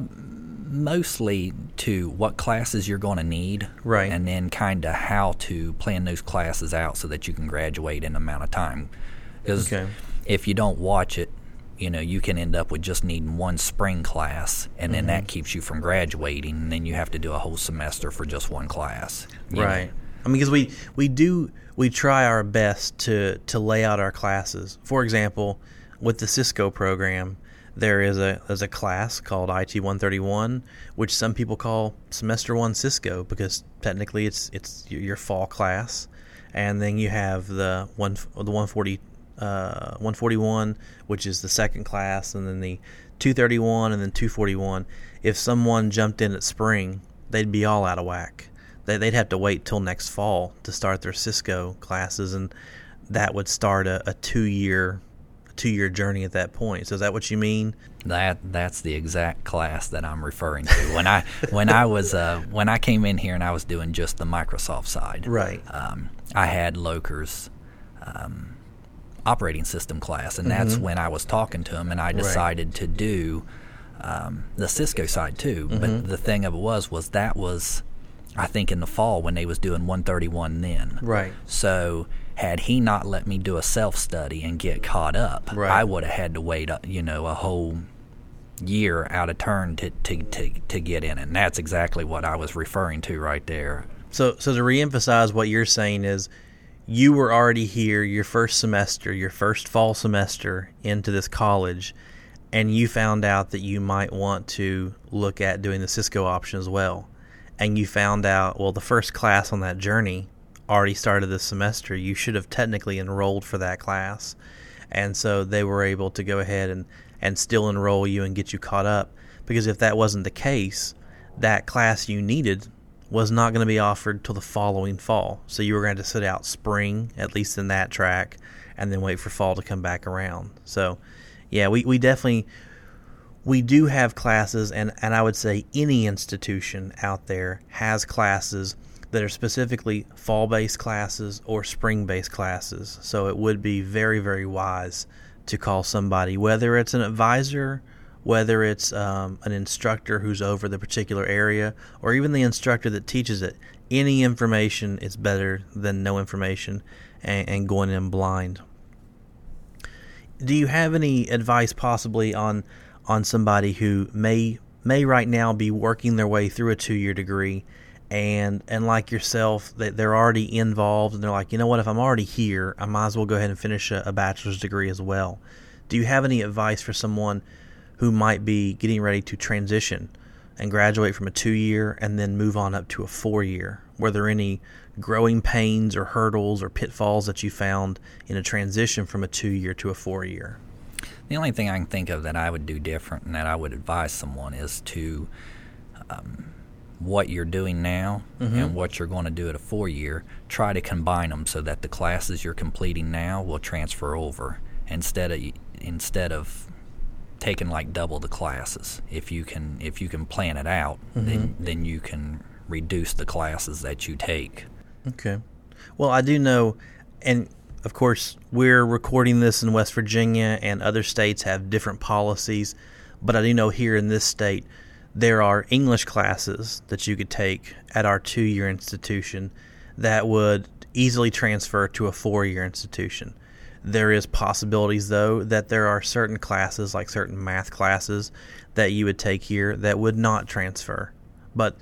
mostly to what classes you're going to need, right, and then kind of how to plan those classes out so that you can graduate in the amount of time. Because okay. if you don't watch it, you know, you can end up with just needing one spring class, and then mm-hmm. that keeps you from graduating, and then you have to do a whole semester for just one class. Right. Know? I mean, because we we do we try our best to to lay out our classes. For example, with the Cisco program, there is a there's a class called IT 131, which some people call semester one Cisco because technically it's it's your fall class, and then you have the one the 140 uh, 141, which is the second class, and then the 231 and then 241. If someone jumped in at spring, they'd be all out of whack. They, would have to wait till next fall to start their Cisco classes, and that would start a, a two year two your journey at that point. So is that what you mean? That that's the exact class that I'm referring to. When I when I was uh, when I came in here and I was doing just the Microsoft side, right? Um, I had Loker's um, operating system class, and that's mm-hmm. when I was talking to him, and I decided right. to do um, the Cisco side too. Mm-hmm. But the thing of it was, was that was I think in the fall when they was doing 131 then. Right. So had he not let me do a self study and get caught up, right. I would have had to wait, uh, you know, a whole year out of turn to, to, to, to get in. And that's exactly what I was referring to right there. So, so to reemphasize what you're saying is you were already here your first semester, your first fall semester into this college, and you found out that you might want to look at doing the Cisco option as well. And you found out, well, the first class on that journey already started this semester, you should have technically enrolled for that class. And so they were able to go ahead and, and still enroll you and get you caught up. Because if that wasn't the case, that class you needed was not going to be offered till the following fall. So you were going to sit out spring, at least in that track, and then wait for fall to come back around. So, yeah, we, we definitely we do have classes, and, and I would say any institution out there has classes that are specifically fall based classes or spring based classes. So it would be very, very wise to call somebody, whether it's an advisor, whether it's um, an instructor who's over the particular area, or even the instructor that teaches it. Any information is better than no information and, and going in blind. Do you have any advice possibly on on somebody who may may right now be working their way through a two year degree and and like yourself that they're already involved and they're like you know what? If i'm already here i might as well go ahead and finish a, a bachelor's degree as well. Do you have any advice for someone who might be getting ready to transition and graduate from a two year and then move on up to a four year were there any growing pains or hurdles or pitfalls that you found in a transition from a two year to a four year the only thing I can think of that I would do different and that I would advise someone is to um, what you're doing now mm-hmm. and what you're going to do at a four year, try to combine them so that the classes you're completing now will transfer over instead of instead of taking like double the classes. If you can if you can plan it out, mm-hmm. then then you can reduce the classes that you take. Okay. Well, I do know and of course, we're recording this in West Virginia, and other states have different policies. But I do know here in this state, there are English classes that you could take at our two year institution that would easily transfer to a four year institution. There is possibilities though that there are certain classes like certain math classes that you would take here that would not transfer. But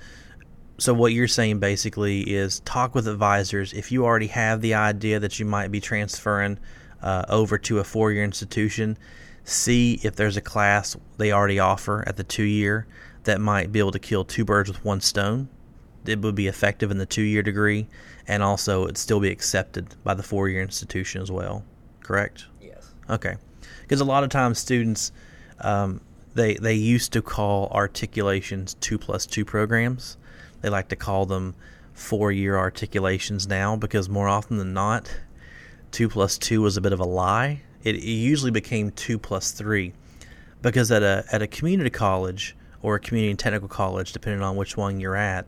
so what you're saying basically is talk with advisors if you already have the idea that you might be transferring uh, over to a four-year institution see if there's a class they already offer at the two-year that might be able to kill two birds with one stone it would be effective in the two-year degree and also it'd still be accepted by the four-year institution as well correct? Yes. Okay. Because a lot of times students um, they they used to call articulations two plus two programs. They like to call them four year articulations now because more often than not, two plus two was a bit of a lie. It, it usually became two plus three because at a at a community college or a community and technical college, depending on which one you're at,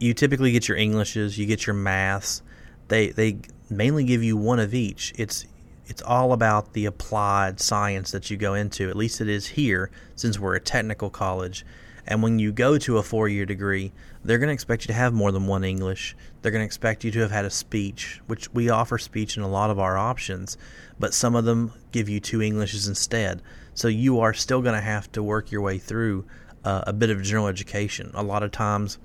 you typically get your Englishes, you get your maths. They they mainly give you one of each. It's it's all about the applied science that you go into. At least it is here, since we're a technical college. And when you go to a four year degree, they're going to expect you to have more than one English. They're going to expect you to have had a speech, which we offer speech in a lot of our options, but some of them give you two Englishes instead. So you are still going to have to work your way through uh, a bit of general education. A lot of times,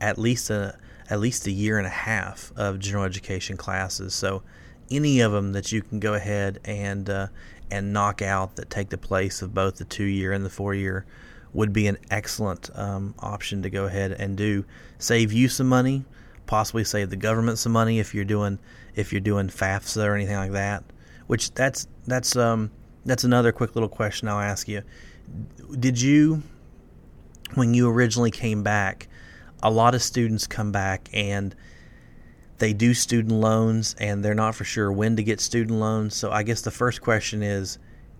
at least a at least a year and a half of general education classes. So any of them that you can go ahead and uh, and knock out that take the place of both the two year and the four year would be an excellent um, option to go ahead and do. Save you some money, possibly save the government some money if you're doing if you're doing FAFSA or anything like that. Which that's that's um that's another quick little question I'll ask you. Did you when you originally came back, a lot of students come back and they do student loans and they're not for sure when to get student loans. So I guess the first question is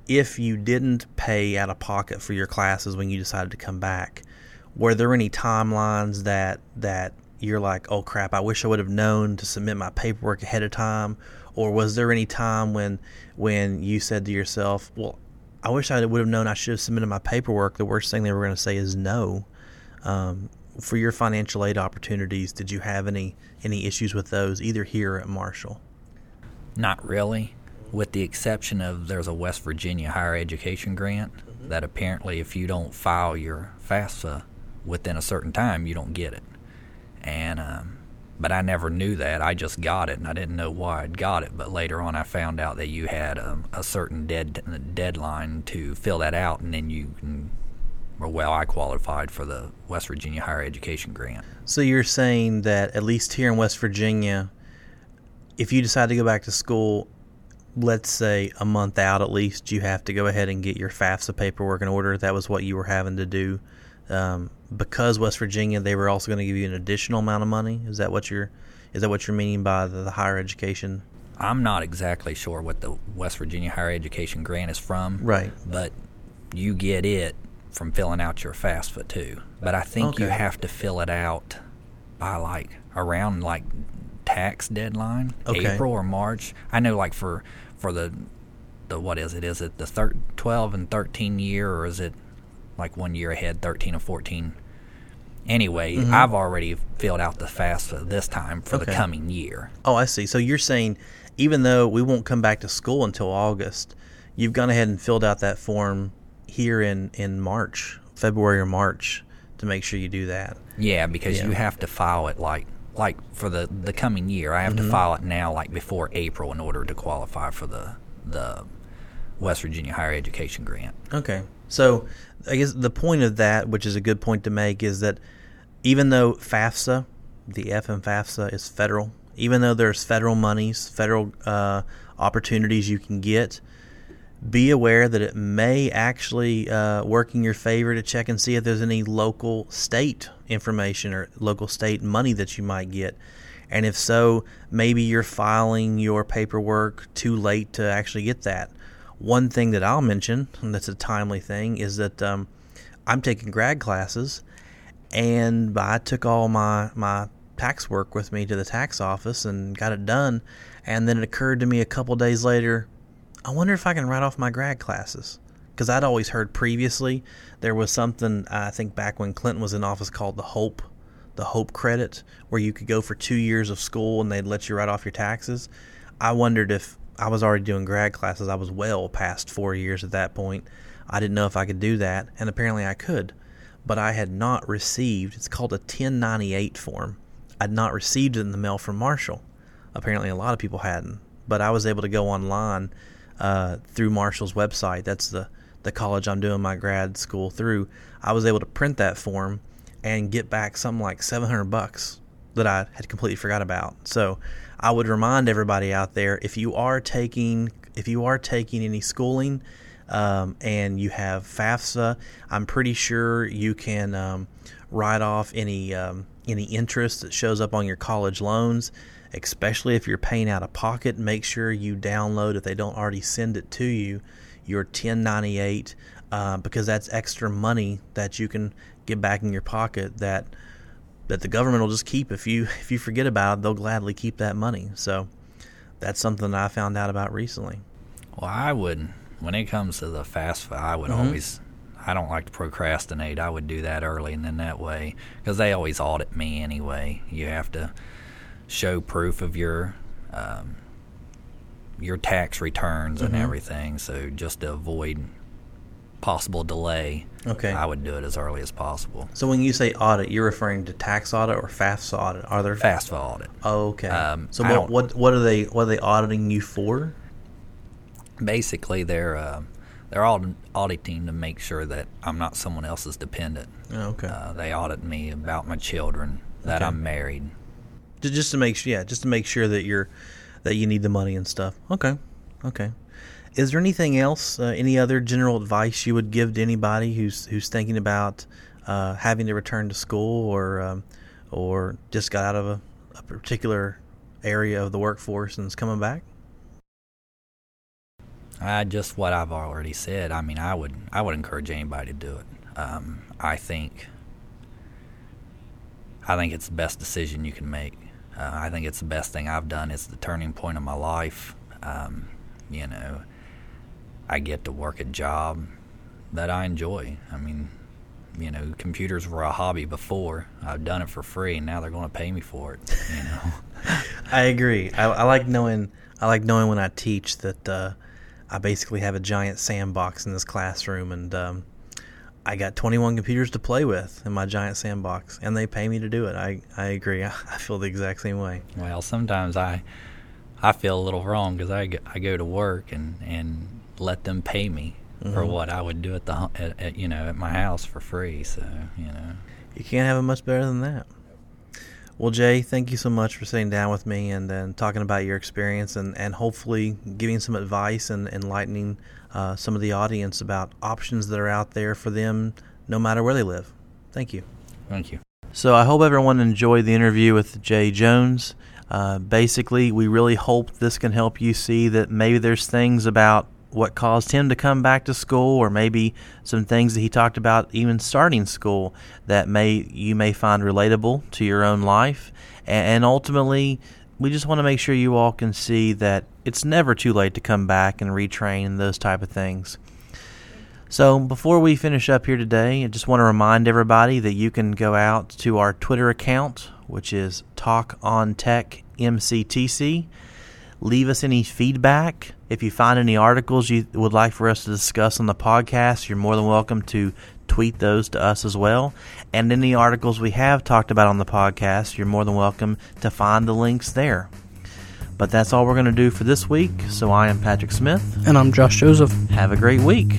if you didn't pay out of pocket for your classes when you decided to come back, were there any timelines that that you're like, oh crap, I wish I would have known to submit my paperwork ahead of time, or was there any time when when you said to yourself, well, I wish I would have known I should have submitted my paperwork. The worst thing they were going to say is no. Um, for your financial aid opportunities, did you have any any issues with those either here at Marshall? Not really with the exception of there's a West Virginia higher education grant mm-hmm. that apparently if you don't file your FAFSA within a certain time, you don't get it. And um, but I never knew that. I just got it, and I didn't know why I'd got it. But later on, I found out that you had um, a certain dead deadline to fill that out, and then you can. Well, I qualified for the West Virginia Higher Education Grant. So you're saying that at least here in West Virginia, if you decide to go back to school, let's say a month out at least, you have to go ahead and get your FAFSA paperwork in order. That was what you were having to do. Um, because West Virginia, they were also going to give you an additional amount of money. Is that what you're? Is that what you're meaning by the, the higher education? I'm not exactly sure what the West Virginia Higher Education Grant is from. Right. But you get it from filling out your FAFSA too. But I think you have to fill it out by like around like tax deadline, Okay. April or March. I know like for for the the what is it? Is it the thir- 12 and 13 year or is it like one year ahead, 13 and 14? Anyway, Mm-hmm. I've already filled out the FAFSA this time for the coming year. Oh, I see. So you're saying even though we won't come back to school until August, you've gone ahead and filled out that form here in in March, February or March, to make sure you do that. Yeah, because Yeah. you have to file it like like for the the coming year. I have Mm-hmm. to file it now, like before April, in order to qualify for the the West Virginia Higher Education Grant. Okay. So I guess the point of that, which is a good point to make, is that even though FAFSA, the F in FAFSA is federal, even though there's federal monies, federal uh, opportunities you can get, be aware that it may actually uh, work in your favor to check and see if there's any local state information or local state money that you might get. And if so, maybe you're filing your paperwork too late to actually get that. One thing that I'll mention, and that's a timely thing, is that um, I'm taking grad classes, and I took all my, my tax work with me to the tax office and got it done. And then it occurred to me a couple days later, I wonder if I can write off my grad classes. Because I'd always heard previously there was something, I think back when Clinton was in office, called the HOPE, the HOPE credit, where you could go for two years of school and they'd let you write off your taxes. I wondered if I was already doing grad classes. I was well past four years at that point. I didn't know if I could do that, and apparently I could. But I had not received, it's called a 1098 form. I'd not received it in the mail from Marshall. Apparently, a lot of people hadn't. But I was able to go online uh, through Marshall's website. That's the, the college I'm doing my grad school through. I was able to print that form and get back something like 700 bucks that I had completely forgot about. So I would remind everybody out there if you are taking if you are taking any schooling um, and you have FAFSA, I'm pretty sure you can um, write off any um, any interest that shows up on your college loans. Especially if you're paying out of pocket, make sure you download if they don't already send it to you your 1098 uh, because that's extra money that you can get back in your pocket that that the government will just keep if you if you forget about it they'll gladly keep that money so that's something that i found out about recently Well, I would when it comes to the FAFSA, I would Mm-hmm. always. I don't like to procrastinate. I would do that early, and then that way, because they always audit me anyway. You have to show proof of your um, your tax returns Mm-hmm. and everything. So just to avoid possible delay, Okay. I would do it as early as possible. so when you say audit you're referring to tax audit or fafsa audit are there FAFSA audit. oh, okay Um, so what, what what are they what are they auditing you for Basically, they're uh, they're all auditing to make sure that I'm not someone else's dependent. oh, okay Uh, they audit me about my children, that Okay. I'm married. Just to make sure yeah just to make sure that you're that you need the money and stuff okay okay is there anything else uh, any other general advice you would give to anybody who's who's thinking about uh, having to return to school or um, or just got out of a, a particular area of the workforce and is coming back I just what I've already said. I mean, I would I would encourage anybody to do it. Um, I think I think it's the best decision you can make. Uh, I think it's the best thing I've done. It's the turning point of my life. Um, you know, I get to work a job that I enjoy. I mean, you know, computers were a hobby before. I've done it for free, and now they're going to pay me for it. You know. I agree. I, I like knowing. I like knowing when I teach that uh, I basically have a giant sandbox in this classroom, and um, I got 21 computers to play with in my giant sandbox, and they pay me to do it. I I agree. I, I feel the exact same way. Well, sometimes I I feel a little wrong because I, go- I go to work and, and let them pay me for Mhm. what I would do at the at, at, you know at my house for free. So you know, You can't have it much better than that. Well, Jay, thank you so much for sitting down with me and then talking about your experience and, and hopefully giving some advice and enlightening uh, some of the audience about options that are out there for them no matter where they live. Thank you. Thank you. So I hope everyone enjoyed the interview with Jay Jones. Uh, basically, we really hope this can help you see that maybe there's things about what caused him to come back to school, or maybe some things that he talked about even starting school that may you may find relatable to your own life. And ultimately, we just want to make sure you all can see that it's never too late to come back and retrain and those type of things. So before we finish up here today, I just want to remind everybody that you can go out to our Twitter account, which is Talk on Tech MCTC leave us any feedback. If you find any articles you would like for us to discuss on the podcast, you're more than welcome to tweet those to us as well. And any articles we have talked about on the podcast, you're more than welcome to find the links there. But that's all we're going to do for this week. So I am Patrick Smith. And I'm Josh Joseph. Have a great week.